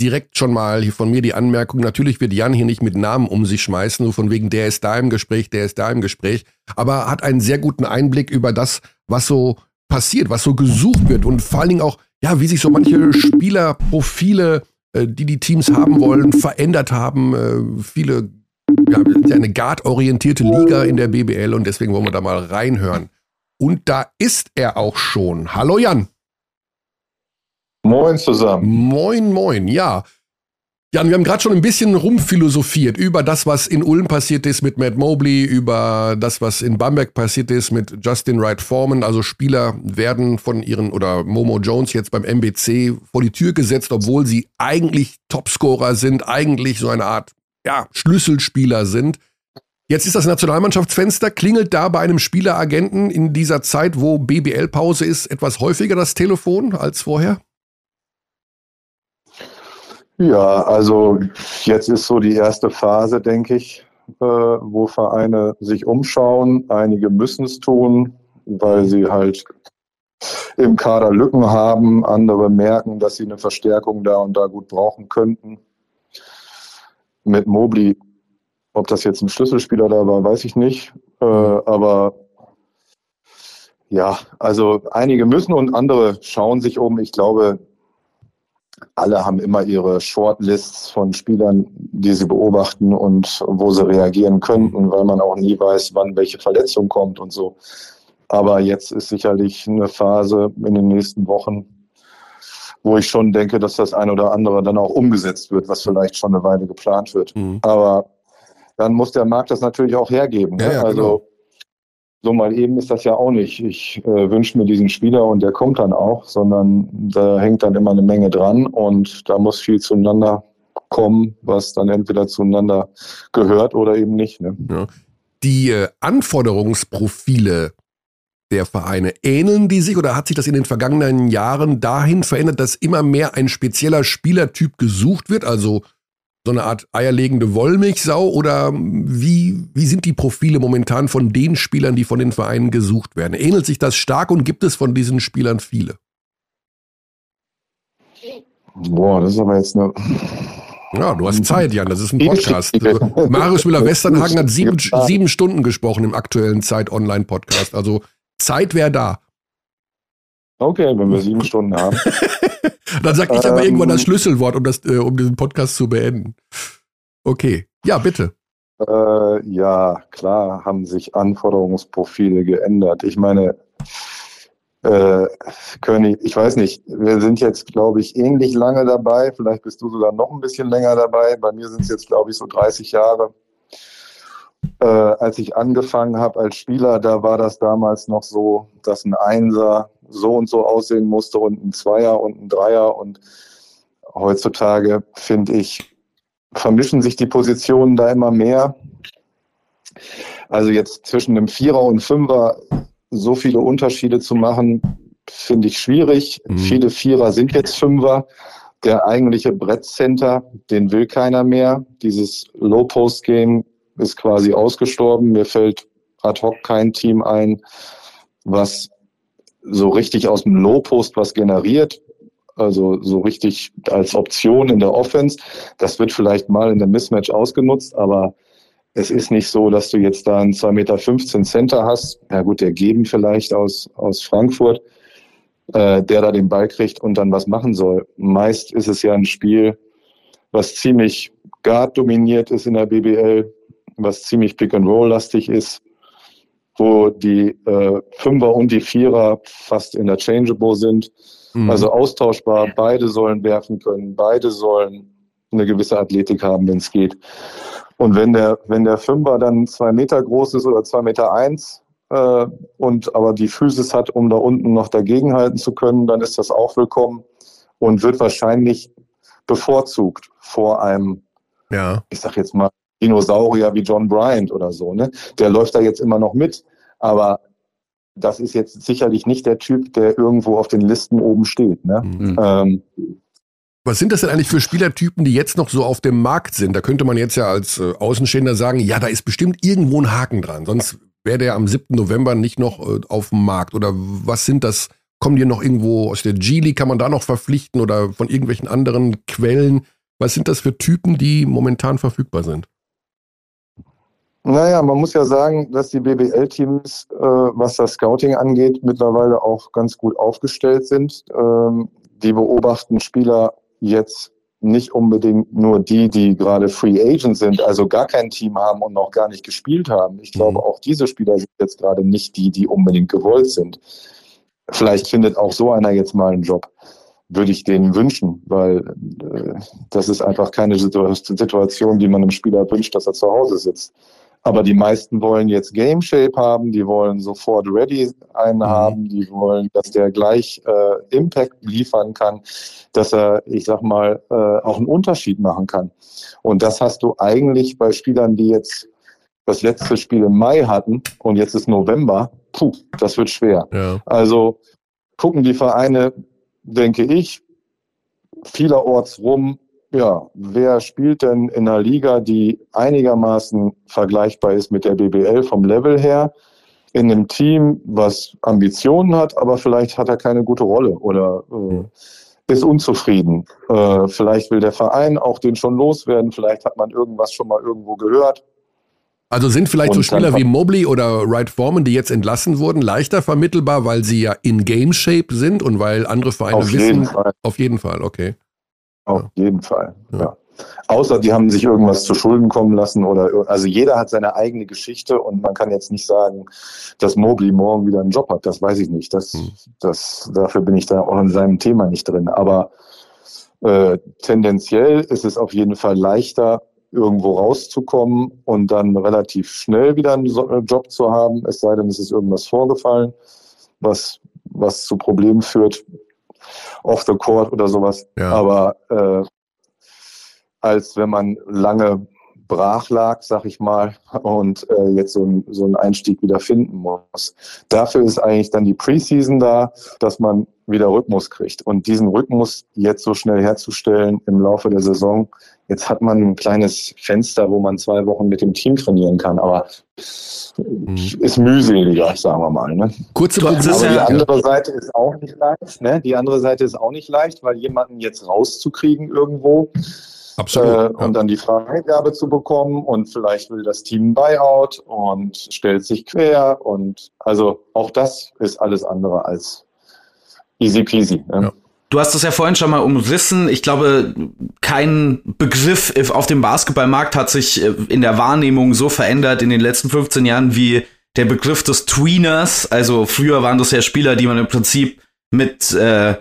Direkt schon mal hier von mir die Anmerkung, natürlich wird Jan hier nicht mit Namen um sich schmeißen, nur von wegen, der ist da im Gespräch, der ist da im Gespräch, aber hat einen sehr guten Einblick über das, was so passiert, was so gesucht wird. Und vor allen Dingen auch, ja, wie sich so manche Spielerprofile, äh, die die Teams haben wollen, verändert haben. Äh, viele, ja, wir sind ja eine guard-orientierte Liga in der BBL und deswegen wollen wir da mal reinhören. Und da ist er auch schon. Hallo Jan. Moin zusammen. Moin, moin, ja. Jan, wir haben gerade schon ein bisschen rumphilosophiert über das, was in Ulm passiert ist mit Matt Mobley, über das, was in Bamberg passiert ist mit Justin Wright Foreman. Also Spieler werden von ihren, oder Momo Jones jetzt beim MBC vor die Tür gesetzt, obwohl sie eigentlich Topscorer sind, eigentlich so eine Art, ja, Schlüsselspieler sind. Jetzt ist das Nationalmannschaftsfenster, klingelt da bei einem Spieleragenten in dieser Zeit, wo BBL-Pause ist, etwas häufiger das Telefon als vorher? Ja, also jetzt ist so die erste Phase, denke ich, äh, wo Vereine sich umschauen. Einige müssen es tun, weil sie halt im Kader Lücken haben. Andere merken, dass sie eine Verstärkung da und da gut brauchen könnten. Mit Mobli, ob das jetzt ein Schlüsselspieler da war, weiß ich nicht. Äh, aber ja, also einige müssen und andere schauen sich um. Ich glaube, alle haben immer ihre Shortlists von Spielern, die sie beobachten und wo sie reagieren könnten, weil man auch nie weiß, wann welche Verletzung kommt und so. Aber jetzt ist sicherlich eine Phase in den nächsten Wochen, wo ich schon denke, dass das ein oder andere dann auch umgesetzt wird, was vielleicht schon eine Weile geplant wird. Mhm. Aber dann muss der Markt das natürlich auch hergeben. Ja, ne? ja, also genau so mal eben ist das ja auch nicht. Ich äh, wünsche mir diesen Spieler und der kommt dann auch, sondern da hängt dann immer eine Menge dran und da muss viel zueinander kommen, was dann entweder zueinander gehört oder eben nicht. Ne? Ja. Die äh, Anforderungsprofile der Vereine, ähneln die sich oder hat sich das in den vergangenen Jahren dahin verändert, dass immer mehr ein spezieller Spielertyp gesucht wird, also so eine Art eierlegende Wollmilchsau oder wie, wie sind die Profile momentan von den Spielern, die von den Vereinen gesucht werden? Ähnelt sich das stark und gibt es von diesen Spielern viele? Boah, das ist aber jetzt eine. Ja, du hast Zeit, Jan, das ist ein [LAUGHS] Podcast. Marius Müller-Westernhagen hat sieben, sieben Stunden gesprochen im aktuellen Zeit-Online-Podcast. Also Zeit wäre da. Okay, wenn wir sieben [LAUGHS] Stunden haben. Dann sag ich aber ähm, irgendwann das Schlüsselwort, um, das, äh, um diesen Podcast zu beenden. Okay. Ja, bitte. Äh, ja, klar haben sich Anforderungsprofile geändert. Ich meine, äh, König, ich weiß nicht, wir sind jetzt, glaube ich, ähnlich lange dabei. Vielleicht bist du sogar noch ein bisschen länger dabei. Bei mir sind es jetzt, glaube ich, so 30 Jahre. Äh, als ich angefangen habe als Spieler, da war das damals noch so, dass ein Einser so und so aussehen musste und ein Zweier und ein Dreier. Und heutzutage, finde ich, vermischen sich die Positionen da immer mehr. Also jetzt zwischen einem Vierer und Fünfer so viele Unterschiede zu machen, finde ich schwierig. Mhm. Viele Vierer sind jetzt Fünfer. Der eigentliche Brettcenter, den will keiner mehr. Dieses Low-Post-Game ist quasi ausgestorben. Mir fällt ad hoc kein Team ein, was so richtig aus dem Low-Post was generiert. Also so richtig als Option in der Offense. Das wird vielleicht mal in der Mismatch ausgenutzt, aber es ist nicht so, dass du jetzt da einen 2,15 Meter Center hast. Ja gut, der Geben vielleicht aus, aus Frankfurt, äh, der da den Ball kriegt und dann was machen soll. Meist ist es ja ein Spiel, was ziemlich guard dominiert ist in der BBL, was ziemlich Pick-and-Roll-lastig ist, wo die äh, Fünfer und die Vierer fast interchangeable sind. Mhm. Also austauschbar, beide sollen werfen können, beide sollen eine gewisse Athletik haben, wenn es geht. Und wenn der, wenn der Fünfer dann zwei Meter groß ist oder zwei Meter eins äh, und aber die Physis hat, um da unten noch dagegenhalten zu können, dann ist das auch willkommen und wird wahrscheinlich bevorzugt vor einem, ja. ich sag jetzt mal, Dinosaurier wie John Bryant oder so. Ne? Der läuft da jetzt immer noch mit, aber das ist jetzt sicherlich nicht der Typ, der irgendwo auf den Listen oben steht. Ne? Mhm. Ähm, was sind das denn eigentlich für Spielertypen, die jetzt noch so auf dem Markt sind? Da könnte man jetzt ja als äh, Außenstehender sagen, ja, da ist bestimmt irgendwo ein Haken dran. Sonst wäre der am 7. November nicht noch äh, auf dem Markt. Oder was sind das? Kommen die noch irgendwo aus der G-League? Kann man da noch verpflichten oder von irgendwelchen anderen Quellen? Was sind das für Typen, die momentan verfügbar sind? Naja, man muss ja sagen, dass die BBL-Teams, äh, was das Scouting angeht, mittlerweile auch ganz gut aufgestellt sind. Ähm, die beobachten Spieler jetzt nicht unbedingt nur die, die gerade Free Agent sind, also gar kein Team haben und noch gar nicht gespielt haben. Ich glaube, mhm. auch diese Spieler sind jetzt gerade nicht die, die unbedingt gewollt sind. Vielleicht findet auch so einer jetzt mal einen Job. Würde ich denen wünschen, weil äh, das ist einfach keine Situation, die man einem Spieler wünscht, dass er zu Hause sitzt. Aber die meisten wollen jetzt Game Shape haben, die wollen sofort ready einen mhm. haben, die wollen, dass der gleich äh, Impact liefern kann, dass er, ich sag mal, äh, auch einen Unterschied machen kann. Und das hast du eigentlich bei Spielern, die jetzt das letzte Spiel im Mai hatten und jetzt ist November, puh, das wird schwer. Ja. Also gucken die Vereine, denke ich, vielerorts rum, ja, wer spielt denn in einer Liga, die einigermaßen vergleichbar ist mit der BBL vom Level her, in einem Team, was Ambitionen hat, aber vielleicht hat er keine gute Rolle oder äh, ist unzufrieden. Äh, vielleicht will der Verein auch den schon loswerden, vielleicht hat man irgendwas schon mal irgendwo gehört. Also sind vielleicht Und so Spieler wie Mobley oder Wright Foreman, die jetzt entlassen wurden, leichter vermittelbar, weil sie ja in Game Shape sind und weil andere Vereine auf wissen. Jeden Fall. Auf jeden Fall, okay. Auf jeden Fall, ja. ja. Außer die haben sich irgendwas zu Schulden kommen lassen oder also jeder hat seine eigene Geschichte und man kann jetzt nicht sagen, dass Mobley morgen wieder einen Job hat. Das weiß ich nicht. Das, hm. das, dafür bin ich da auch in seinem Thema nicht drin. Aber äh, tendenziell ist es auf jeden Fall leichter, irgendwo rauszukommen und dann relativ schnell wieder einen äh, Job zu haben, es sei denn, es ist irgendwas vorgefallen, was, was zu Problemen führt off the court oder sowas. Ja. Aber äh, als wenn man lange brach lag, sag ich mal, und äh, jetzt so, ein, so einen Einstieg wieder finden muss. Dafür ist eigentlich dann die Preseason da, dass man wieder Rhythmus kriegt. Und diesen Rhythmus jetzt so schnell herzustellen im Laufe der Saison, jetzt hat man ein kleines Fenster, wo man zwei Wochen mit dem Team trainieren kann, aber mhm. ist mühseliger, sagen wir mal. Ne? Kurze aber die andere Seite ist auch nicht leicht. Ne? Die andere Seite ist auch nicht leicht, weil jemanden jetzt rauszukriegen irgendwo, Absolut. Äh, ja. Und dann die Freigabe zu bekommen und vielleicht will das Team ein Buyout und stellt sich quer und also auch das ist alles andere als easy peasy. Ne? Ja. Du hast es ja vorhin schon mal umrissen. Ich glaube, kein Begriff auf dem Basketballmarkt hat sich äh, in der Wahrnehmung so verändert in den letzten 15 Jahren wie der Begriff des Tweeners. Also früher waren das ja Spieler, die man im Prinzip mit äh,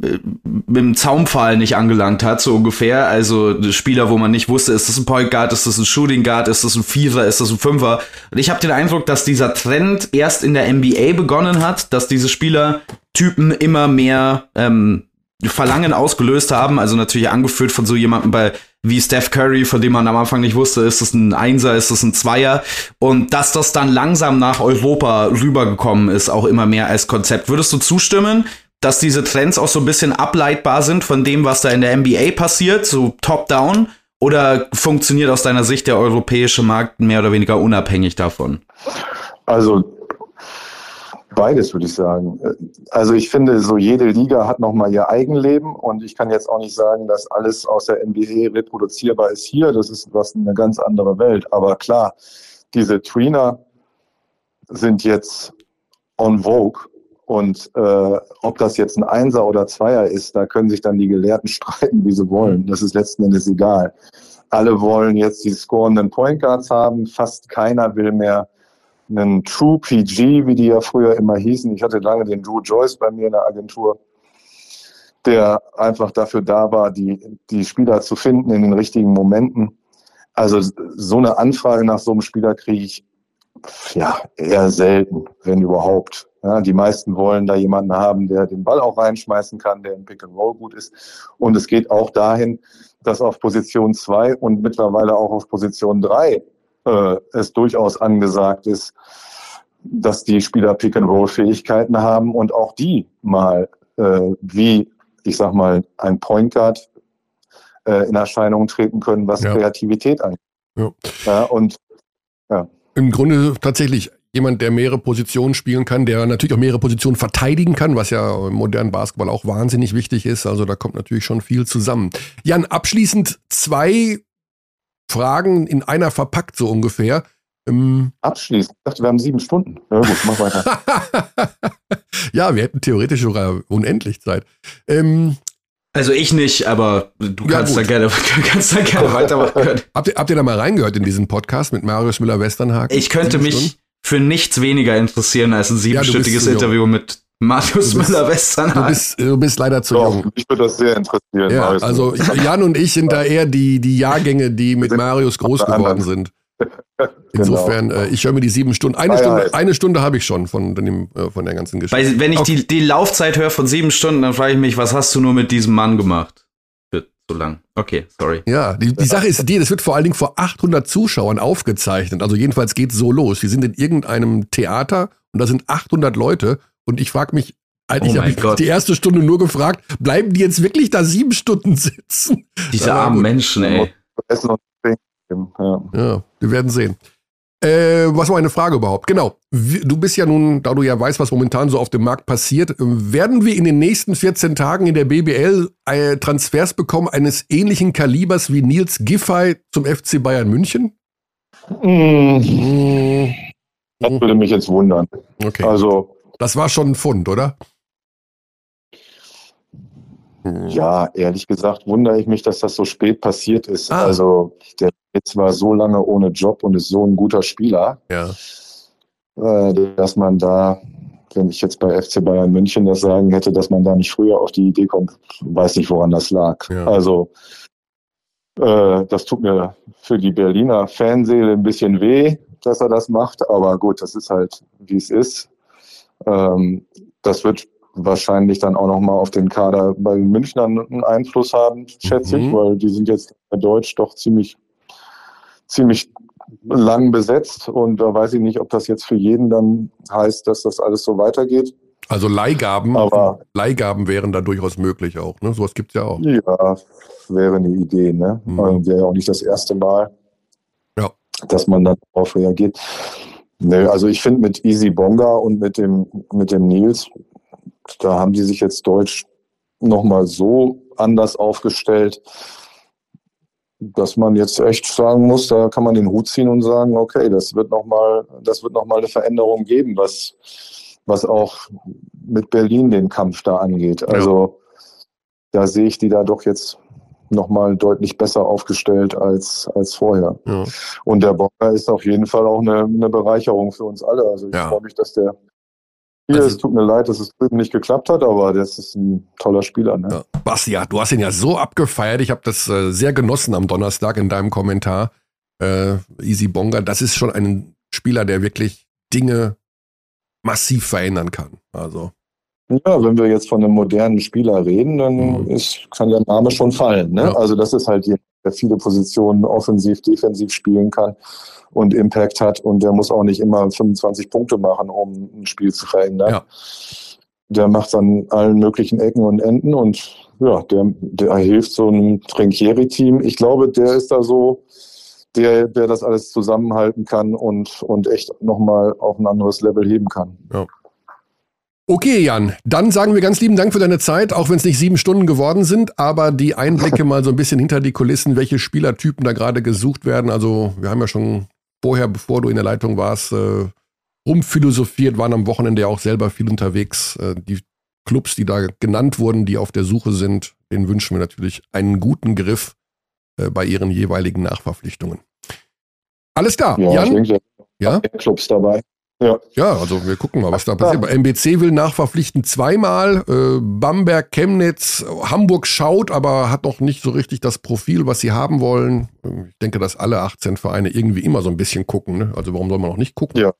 mit dem Zaunpfahl nicht angelangt hat, so ungefähr. Also Spieler, wo man nicht wusste, ist das ein Point Guard, ist das ein Shooting Guard, ist das ein Vierer, ist das ein Fünfer. Und ich habe den Eindruck, dass dieser Trend erst in der NBA begonnen hat, dass diese Spielertypen immer mehr ähm, Verlangen ausgelöst haben. Also natürlich angeführt von so jemandem bei wie Steph Curry, von dem man am Anfang nicht wusste, ist das ein Einser, ist das ein Zweier. Und dass das dann langsam nach Europa rübergekommen ist, auch immer mehr als Konzept. Würdest du zustimmen? Dass diese Trends auch so ein bisschen ableitbar sind von dem, was da in der NBA passiert, so top-down? Oder funktioniert aus deiner Sicht der europäische Markt mehr oder weniger unabhängig davon? Also beides würde ich sagen. Also ich finde, so jede Liga hat nochmal ihr Eigenleben und ich kann jetzt auch nicht sagen, dass alles aus der NBA reproduzierbar ist hier. Das ist was eine ganz andere Welt. Aber klar, diese Tweener sind jetzt on vogue und äh, ob das jetzt ein Einser oder Zweier ist, da können sich dann die Gelehrten [LAUGHS] streiten, wie sie wollen. Das ist letzten Endes egal. Alle wollen jetzt die scorenden Point Guards haben. Fast keiner will mehr einen True PG, wie die ja früher immer hießen. Ich hatte lange den Drew Joyce bei mir in der Agentur, der einfach dafür da war, die, die Spieler zu finden in den richtigen Momenten. Also so eine Anfrage nach so einem Spieler kriege ich ja eher selten, wenn überhaupt. Ja, die meisten wollen da jemanden haben, der den Ball auch reinschmeißen kann, der im Pick and Roll gut ist. Und es geht auch dahin, dass auf Position zwei und mittlerweile auch auf Position drei äh, es durchaus angesagt ist, dass die Spieler Pick and Roll Fähigkeiten haben und auch die mal äh, wie ich sag mal ein Point Guard äh, in Erscheinung treten können, was ja. Kreativität angeht. Ja. ja. und ja. Im Grunde tatsächlich jemand, der mehrere Positionen spielen kann, der natürlich auch mehrere Positionen verteidigen kann, was ja im modernen Basketball auch wahnsinnig wichtig ist. Also da kommt natürlich schon viel zusammen. Jan, abschließend zwei Fragen in einer verpackt, so ungefähr. Ähm abschließend? Ich dachte, wir haben sieben Stunden. Ja gut, mach weiter. [LAUGHS] ja, wir hätten theoretisch sogar unendlich Zeit. Ähm, also ich nicht, aber du ja, kannst, da gerne, [LAUGHS] kannst da gerne weitermachen. Habt ihr, habt ihr da mal reingehört in diesen Podcast mit Marius Müller-Westernhagen? Ich könnte mich, Stunden? Für nichts weniger interessieren als ein siebenstündiges ja, Interview mit Marius Müller-Westernhagen. Du bist, du bist leider zu Doch, jung. Ich würde das sehr interessieren. Ja, also Jan und ich sind da eher die, die Jahrgänge, die mit Marius groß geworden sind. [LAUGHS] Insofern, genau. äh, ich höre mir die sieben Stunden. Eine Stunde, eine Stunde habe ich schon von, dem, äh, von der ganzen Geschichte. Weil, wenn ich okay. die, die Laufzeit höre von sieben Stunden, dann frage ich mich, was hast du nur mit diesem Mann gemacht? So lang. Okay, sorry. Ja, die, die Sache ist die, das wird vor allen Dingen vor 800 Zuschauern aufgezeichnet. Also jedenfalls geht es so los. Wir sind in irgendeinem Theater und da sind 800 Leute und ich frage mich, eigentlich oh habe ich Gott. die erste Stunde nur gefragt, bleiben die jetzt wirklich da sieben Stunden sitzen? Diese armen Menschen, ey. Ja. ja, wir werden sehen. Äh, was war eine Frage überhaupt? Genau. Du bist ja nun, da du ja weißt, was momentan so auf dem Markt passiert, äh, werden wir in den nächsten 14 Tagen in der BBL äh, Transfers bekommen eines ähnlichen Kalibers wie Nils Giffey zum FC Bayern München? Mmh. Das würde mich jetzt wundern. Okay. Also, das war schon ein Fund, oder? Ja, ehrlich gesagt wundere ich mich, dass das so spät passiert ist. Ah. Also der jetzt war so lange ohne Job und ist so ein guter Spieler, ja. äh, dass man da, wenn ich jetzt bei FC Bayern München das sagen hätte, dass man da nicht früher auf die Idee kommt, weiß nicht, woran das lag. Ja. Also äh, das tut mir für die Berliner Fanseele ein bisschen weh, dass er das macht, aber gut, das ist halt, wie es ist. Ähm, das wird wahrscheinlich dann auch nochmal auf den Kader bei den Münchnern einen Einfluss haben, schätze mhm. ich, weil die sind jetzt Deutsch doch ziemlich, ziemlich lang besetzt und da weiß ich nicht, ob das jetzt für jeden dann heißt, dass das alles so weitergeht. Also Leihgaben, aber Leihgaben wären da durchaus möglich auch, ne? Sowas gibt es ja auch. Ja, wäre eine Idee, ne? Mhm. Also wäre ja auch nicht das erste Mal, ja. dass man darauf reagiert. Nö, also ich finde mit Easy Bonga und mit dem, mit dem Nils, da haben die sich jetzt Deutsch nochmal so anders aufgestellt, dass man jetzt echt sagen muss, da kann man den Hut ziehen und sagen, okay, das wird nochmal, das wird noch mal eine Veränderung geben, was, was auch mit Berlin den Kampf da angeht. Also ja. da sehe ich die da doch jetzt nochmal deutlich besser aufgestellt als, als vorher. Ja. Und der Bocker ist auf jeden Fall auch eine, eine Bereicherung für uns alle. Also ich ja. freue mich, dass der also, es tut mir leid, dass es drüben nicht geklappt hat, aber das ist ein toller Spieler. Ne? Ja. Basti, ja, du hast ihn ja so abgefeiert. Ich habe das äh, sehr genossen am Donnerstag in deinem Kommentar. Äh, Easy Bonga, das ist schon ein Spieler, der wirklich Dinge massiv verändern kann. Also. Ja, wenn wir jetzt von einem modernen Spieler reden, dann mhm. ist, kann der Name schon fallen. Ne? Ja. Also das ist halt jemand, der viele Positionen offensiv, defensiv spielen kann und Impact hat und der muss auch nicht immer 25 Punkte machen, um ein Spiel zu verändern. Ja. Der macht es an allen möglichen Ecken und Enden und ja, der, der hilft so einem Trinkieri-Team. Ich glaube, der ist da so, der, der das alles zusammenhalten kann und, und echt nochmal auf ein anderes Level heben kann. Ja. Okay, Jan, dann sagen wir ganz lieben Dank für deine Zeit, auch wenn es nicht sieben Stunden geworden sind, aber die Einblicke [LAUGHS] mal so ein bisschen hinter die Kulissen, welche Spielertypen da gerade gesucht werden. Also wir haben ja schon vorher, bevor du in der Leitung warst, äh, rumphilosophiert, waren am Wochenende ja auch selber viel unterwegs. Äh, die Clubs, die da genannt wurden, die auf der Suche sind, denen wünschen wir natürlich einen guten Griff äh, bei ihren jeweiligen Nachverpflichtungen. Alles klar, ja, Jan? Ich denke, ja? Clubs dabei. Ja. ja, also wir gucken mal, was da passiert. Ja. MBC will nachverpflichten zweimal. Äh, Bamberg, Chemnitz, Hamburg schaut, aber hat noch nicht so richtig das Profil, was sie haben wollen. Ich denke, dass alle 18 Vereine irgendwie immer so ein bisschen gucken. Ne? Also warum soll man noch nicht gucken? Ja.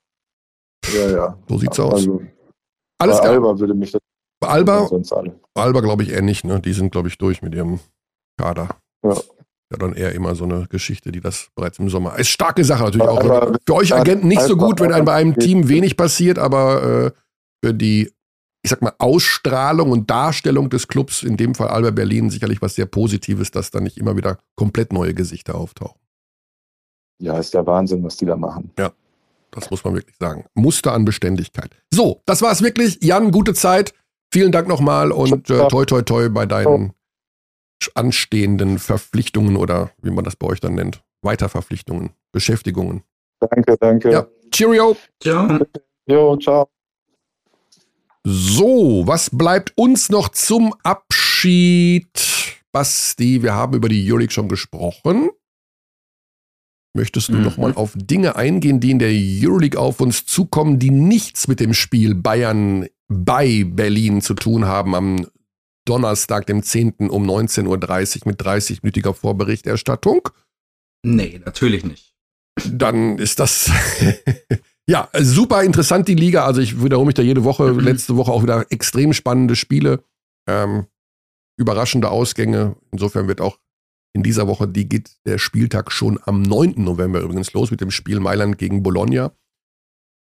Ja, ja. So sieht's aus. Also, Alles bei. Alba würde mich das. Bei Alba? Bei Alba glaube ich eher nicht. Ne? Die sind, glaube ich, durch mit ihrem Kader. Ja ja dann eher immer so eine Geschichte, die das bereits im Sommer. Ist starke Sache natürlich auch. Aber für euch Agenten nicht so gut, wenn einem bei einem Team wenig passiert, aber äh, für die, ich sag mal, Ausstrahlung und Darstellung des Clubs, in dem Fall Alba Berlin, sicherlich was sehr Positives, dass da nicht immer wieder komplett neue Gesichter auftauchen. Ja, ist der Wahnsinn, was die da machen. Ja. Das muss man wirklich sagen. Muster an Beständigkeit. So, das war es wirklich. Jan, gute Zeit. Vielen Dank nochmal und äh, toi toi toi bei deinen anstehenden Verpflichtungen oder wie man das bei euch dann nennt, Weiterverpflichtungen, Beschäftigungen. Danke, danke. Ja, cheerio. Ciao. Jo, ciao. So, was bleibt uns noch zum Abschied? Basti, wir haben über die Euroleague schon gesprochen. Möchtest du mhm. noch mal auf Dinge eingehen, die in der Euroleague auf uns zukommen, die nichts mit dem Spiel Bayern bei Berlin zu tun haben am Donnerstag, dem 10. um 19.30 Uhr mit 30-minütiger Vorberichterstattung? Nee, natürlich nicht. Dann ist das [LAUGHS] ja super interessant, die Liga. Also ich wiederhole mich da jede Woche, mhm. letzte Woche auch wieder extrem spannende Spiele, ähm, überraschende Ausgänge. Insofern wird auch in dieser Woche, die geht der Spieltag schon am 9. November übrigens los mit dem Spiel Mailand gegen Bologna.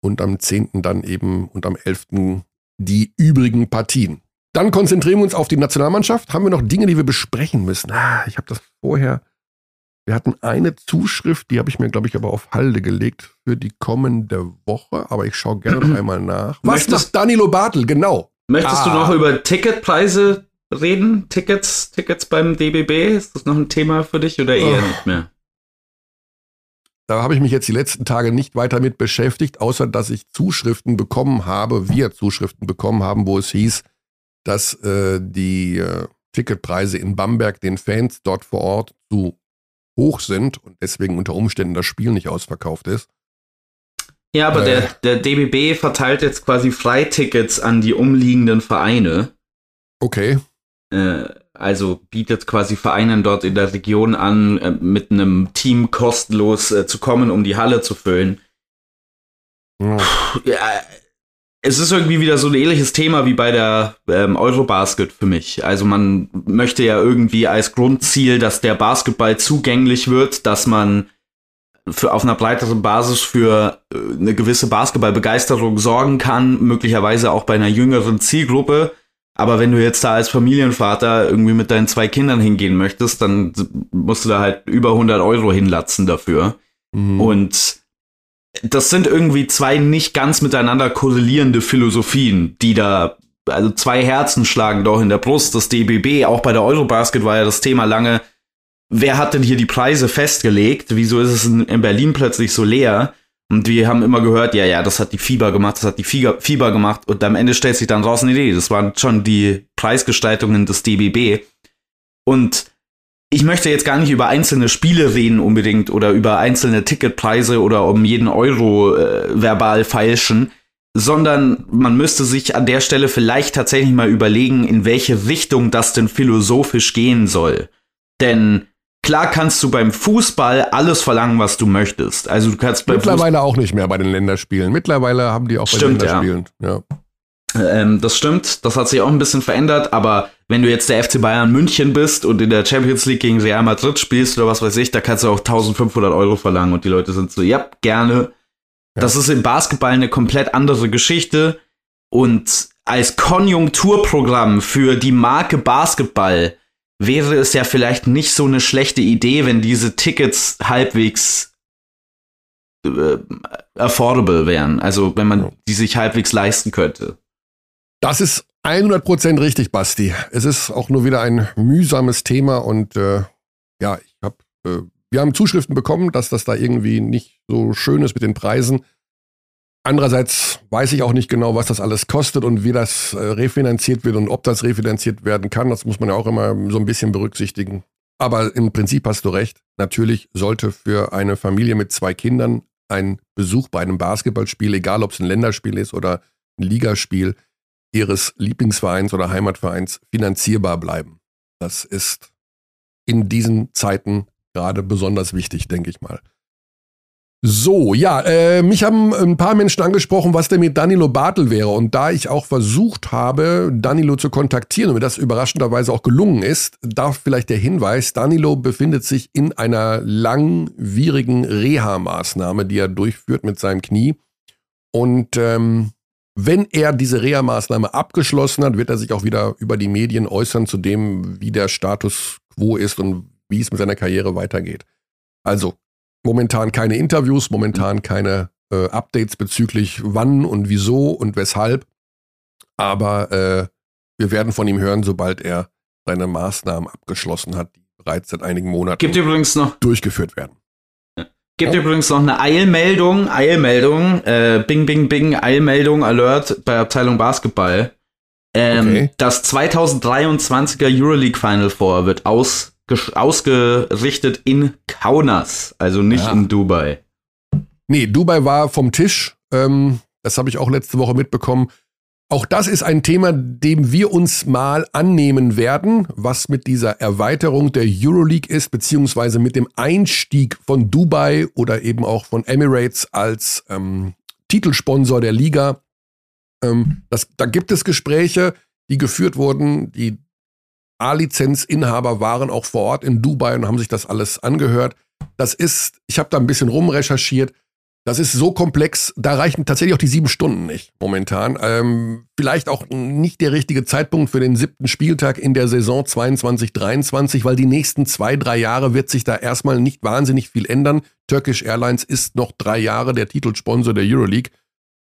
Und am 10. dann eben und am 11. die übrigen Partien. Dann konzentrieren wir uns auf die Nationalmannschaft. Haben wir noch Dinge, die wir besprechen müssen? Ah, ich habe das vorher. Wir hatten eine Zuschrift, die habe ich mir, glaube ich, aber auf Halde gelegt für die kommende Woche. Aber ich schaue gerne noch einmal nach. Was Möchtest, macht Danilo Bartel? Genau. Möchtest ah. du noch über Ticketpreise reden? Tickets, Tickets beim DBB? Ist das noch ein Thema für dich oder eher oh. nicht mehr? Da habe ich mich jetzt die letzten Tage nicht weiter mit beschäftigt, außer dass ich Zuschriften bekommen habe, wir Zuschriften bekommen haben, wo es hieß, dass äh, die äh, Ticketpreise in Bamberg den Fans dort vor Ort zu hoch sind und deswegen unter Umständen das Spiel nicht ausverkauft ist. Ja, aber äh, der, der DBB verteilt jetzt quasi Freitickets an die umliegenden Vereine. Okay. Äh, also bietet quasi Vereinen dort in der Region an, äh, mit einem Team kostenlos äh, zu kommen, um die Halle zu füllen. Oh. Ja, es ist irgendwie wieder so ein ähnliches Thema wie bei der ähm, Eurobasket für mich. Also man möchte ja irgendwie als Grundziel, dass der Basketball zugänglich wird, dass man für, auf einer breiteren Basis für äh, eine gewisse Basketballbegeisterung sorgen kann, möglicherweise auch bei einer jüngeren Zielgruppe. Aber wenn du jetzt da als Familienvater irgendwie mit deinen zwei Kindern hingehen möchtest, dann musst du da halt über 100 Euro hinlatzen dafür. Mhm. Und das sind irgendwie zwei nicht ganz miteinander korrelierende Philosophien, die da, also zwei Herzen schlagen doch in der Brust. Das DBB, auch bei der Eurobasket war ja das Thema lange, wer hat denn hier die Preise festgelegt? Wieso ist es in, in Berlin plötzlich so leer? Und wir haben immer gehört, ja, ja, das hat die Fieber gemacht, das hat die Fieber, gemacht. Und am Ende stellt sich dann raus, nee, nee, das waren schon die Preisgestaltungen des DBB. Und ich möchte jetzt gar nicht über einzelne Spiele reden unbedingt oder über einzelne Ticketpreise oder um jeden Euro äh, verbal feilschen, sondern man müsste sich an der Stelle vielleicht tatsächlich mal überlegen, in welche Richtung das denn philosophisch gehen soll. Denn klar kannst du beim Fußball alles verlangen, was du möchtest. Also du kannst mittlerweile auch nicht mehr bei den Länderspielen. Mittlerweile haben die auch bei Stimmt, den Länderspielen. Ja. ja. Ähm, das stimmt, das hat sich auch ein bisschen verändert, aber wenn du jetzt der FC Bayern München bist und in der Champions League gegen Real Madrid spielst oder was weiß ich, da kannst du auch 1500 Euro verlangen und die Leute sind so, ja, gerne. Ja. Das ist im Basketball eine komplett andere Geschichte und als Konjunkturprogramm für die Marke Basketball wäre es ja vielleicht nicht so eine schlechte Idee, wenn diese Tickets halbwegs äh, affordable wären. Also wenn man die sich halbwegs leisten könnte. Das ist 100% richtig, Basti. Es ist auch nur wieder ein mühsames Thema und äh, ja, ich habe, äh, wir haben Zuschriften bekommen, dass das da irgendwie nicht so schön ist mit den Preisen. Andererseits weiß ich auch nicht genau, was das alles kostet und wie das äh, refinanziert wird und ob das refinanziert werden kann. Das muss man ja auch immer so ein bisschen berücksichtigen. Aber im Prinzip hast du recht. Natürlich sollte für eine Familie mit zwei Kindern ein Besuch bei einem Basketballspiel, egal ob es ein Länderspiel ist oder ein Ligaspiel, ihres Lieblingsvereins oder Heimatvereins finanzierbar bleiben. Das ist in diesen Zeiten gerade besonders wichtig, denke ich mal. So, ja, äh, mich haben ein paar Menschen angesprochen, was denn mit Danilo Bartel wäre. Und da ich auch versucht habe, Danilo zu kontaktieren und mir das überraschenderweise auch gelungen ist, darf vielleicht der Hinweis, Danilo befindet sich in einer langwierigen Reha-Maßnahme, die er durchführt mit seinem Knie. Und ähm, wenn er diese Reha-Maßnahme abgeschlossen hat, wird er sich auch wieder über die Medien äußern zu dem, wie der Status quo ist und wie es mit seiner Karriere weitergeht. Also momentan keine Interviews, momentan keine äh, Updates bezüglich wann und wieso und weshalb. Aber äh, wir werden von ihm hören, sobald er seine Maßnahmen abgeschlossen hat, die bereits seit einigen Monaten Gibt übrigens noch durchgeführt werden. Gibt ja. übrigens noch eine Eilmeldung, Eilmeldung, äh, Bing, Bing, Bing, Eilmeldung, Alert bei Abteilung Basketball. Ähm, okay. Das 2023er Euroleague Final Four wird aus ausgerichtet in Kaunas, also nicht ja. in Dubai. Nee, Dubai war vom Tisch. Ähm, das habe ich auch letzte Woche mitbekommen. Auch das ist ein Thema, dem wir uns mal annehmen werden, was mit dieser Erweiterung der Euroleague ist, beziehungsweise mit dem Einstieg von Dubai oder eben auch von Emirates als ähm, Titelsponsor der Liga. Ähm, das, da gibt es Gespräche, die geführt wurden. Die A-Lizenzinhaber waren auch vor Ort in Dubai und haben sich das alles angehört. Das ist, ich habe da ein bisschen rumrecherchiert. Das ist so komplex, da reichen tatsächlich auch die sieben Stunden nicht momentan. Ähm, vielleicht auch nicht der richtige Zeitpunkt für den siebten Spieltag in der Saison 22, 23, weil die nächsten zwei, drei Jahre wird sich da erstmal nicht wahnsinnig viel ändern. Turkish Airlines ist noch drei Jahre der Titelsponsor der Euroleague.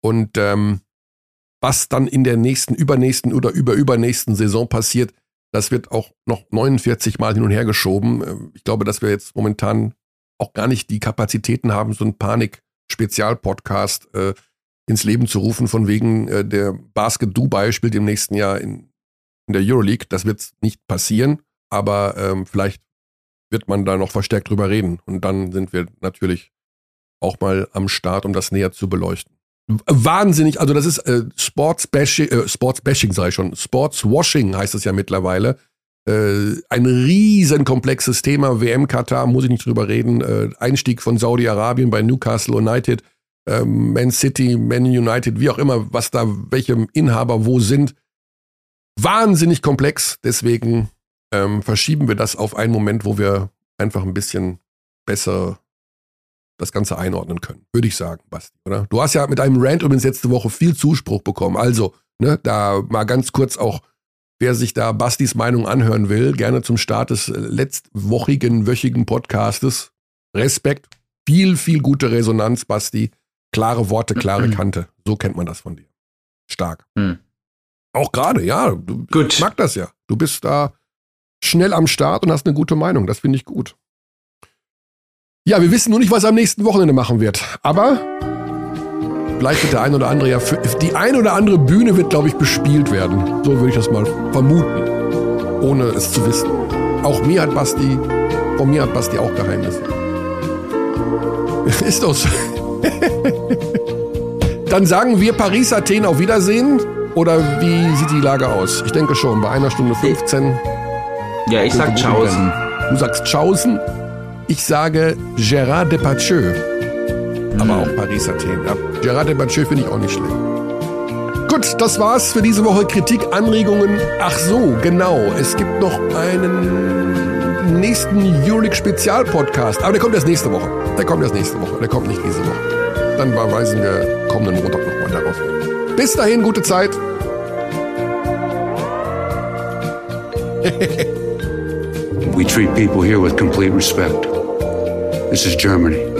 Und ähm, was dann in der nächsten, übernächsten oder überübernächsten Saison passiert, das wird auch noch 49 Mal hin und her geschoben. Äh, ich glaube, dass wir jetzt momentan auch gar nicht die Kapazitäten haben, so ein Panik-Spezialpodcast äh, ins Leben zu rufen, von wegen äh, der Basket Dubai spielt im nächsten Jahr in, in der Euroleague. Das wird nicht passieren, aber ähm, vielleicht wird man da noch verstärkt drüber reden. Und dann sind wir natürlich auch mal am Start, um das näher zu beleuchten wahnsinnig, also das ist äh, Sportsbashing, äh, Sportsbashing sei schon, Sportswashing heißt es ja mittlerweile. Äh, ein riesen komplexes Thema, WM Katar, muss ich nicht drüber reden. Äh, Einstieg von Saudi-Arabien bei Newcastle United. ähm, Man City, Man United, wie auch immer, was da, welche Inhaber wo sind. Wahnsinnig komplex. Deswegen ähm, verschieben wir das auf einen Moment, wo wir einfach ein bisschen besser das Ganze einordnen können. Würde ich sagen, Basti, oder? Du hast ja mit einem Rant übrigens letzte Woche viel Zuspruch bekommen. Also, ne, da mal ganz kurz auch, wer sich da Bastis Meinung anhören will, gerne zum Start des letztwochigen, wöchigen Podcastes. Respekt. Viel, viel gute Resonanz, Basti. Klare Worte, klare Kante. So kennt man das von dir. Stark. Mhm. Auch gerade, ja. Du, gut. Ich mag das ja. Du bist da schnell am Start und hast eine gute Meinung. Das finde ich gut. Ja, wir wissen nur nicht, was er am nächsten Wochenende machen wird. Aber wird der ein oder andere ja für, die ein oder andere Bühne wird, glaube ich, bespielt werden. So würde ich das mal vermuten. Ohne es zu wissen. Auch mir hat Basti, von mir hat Basti auch Geheimnisse. [LAUGHS] Ist doch so. [LAUGHS] Dann sagen wir Paris, Athen auf Wiedersehen. Oder wie sieht die Lage aus? Ich denke schon, bei einer Stunde 15. Ja, ich sag Tschaußen. Du sagst Tschaußen. Ich sage Gérard Depardieu. Mhm. Aber auch Paris Athen. Ja. Gérard Depardieu finde ich auch nicht schlecht. Gut, das war's für diese Woche. Kritik, Anregungen. Ach so, genau. Es gibt noch einen nächsten Euroleague Spezial Podcast. Aber der kommt erst nächste Woche. Der kommt erst nächste Woche. Der kommt nicht diese Woche. Dann verweisen wir kommenden Montag nochmal darauf. Bis dahin, gute Zeit. [LAUGHS] we treat people here with complete respect. This is Germany.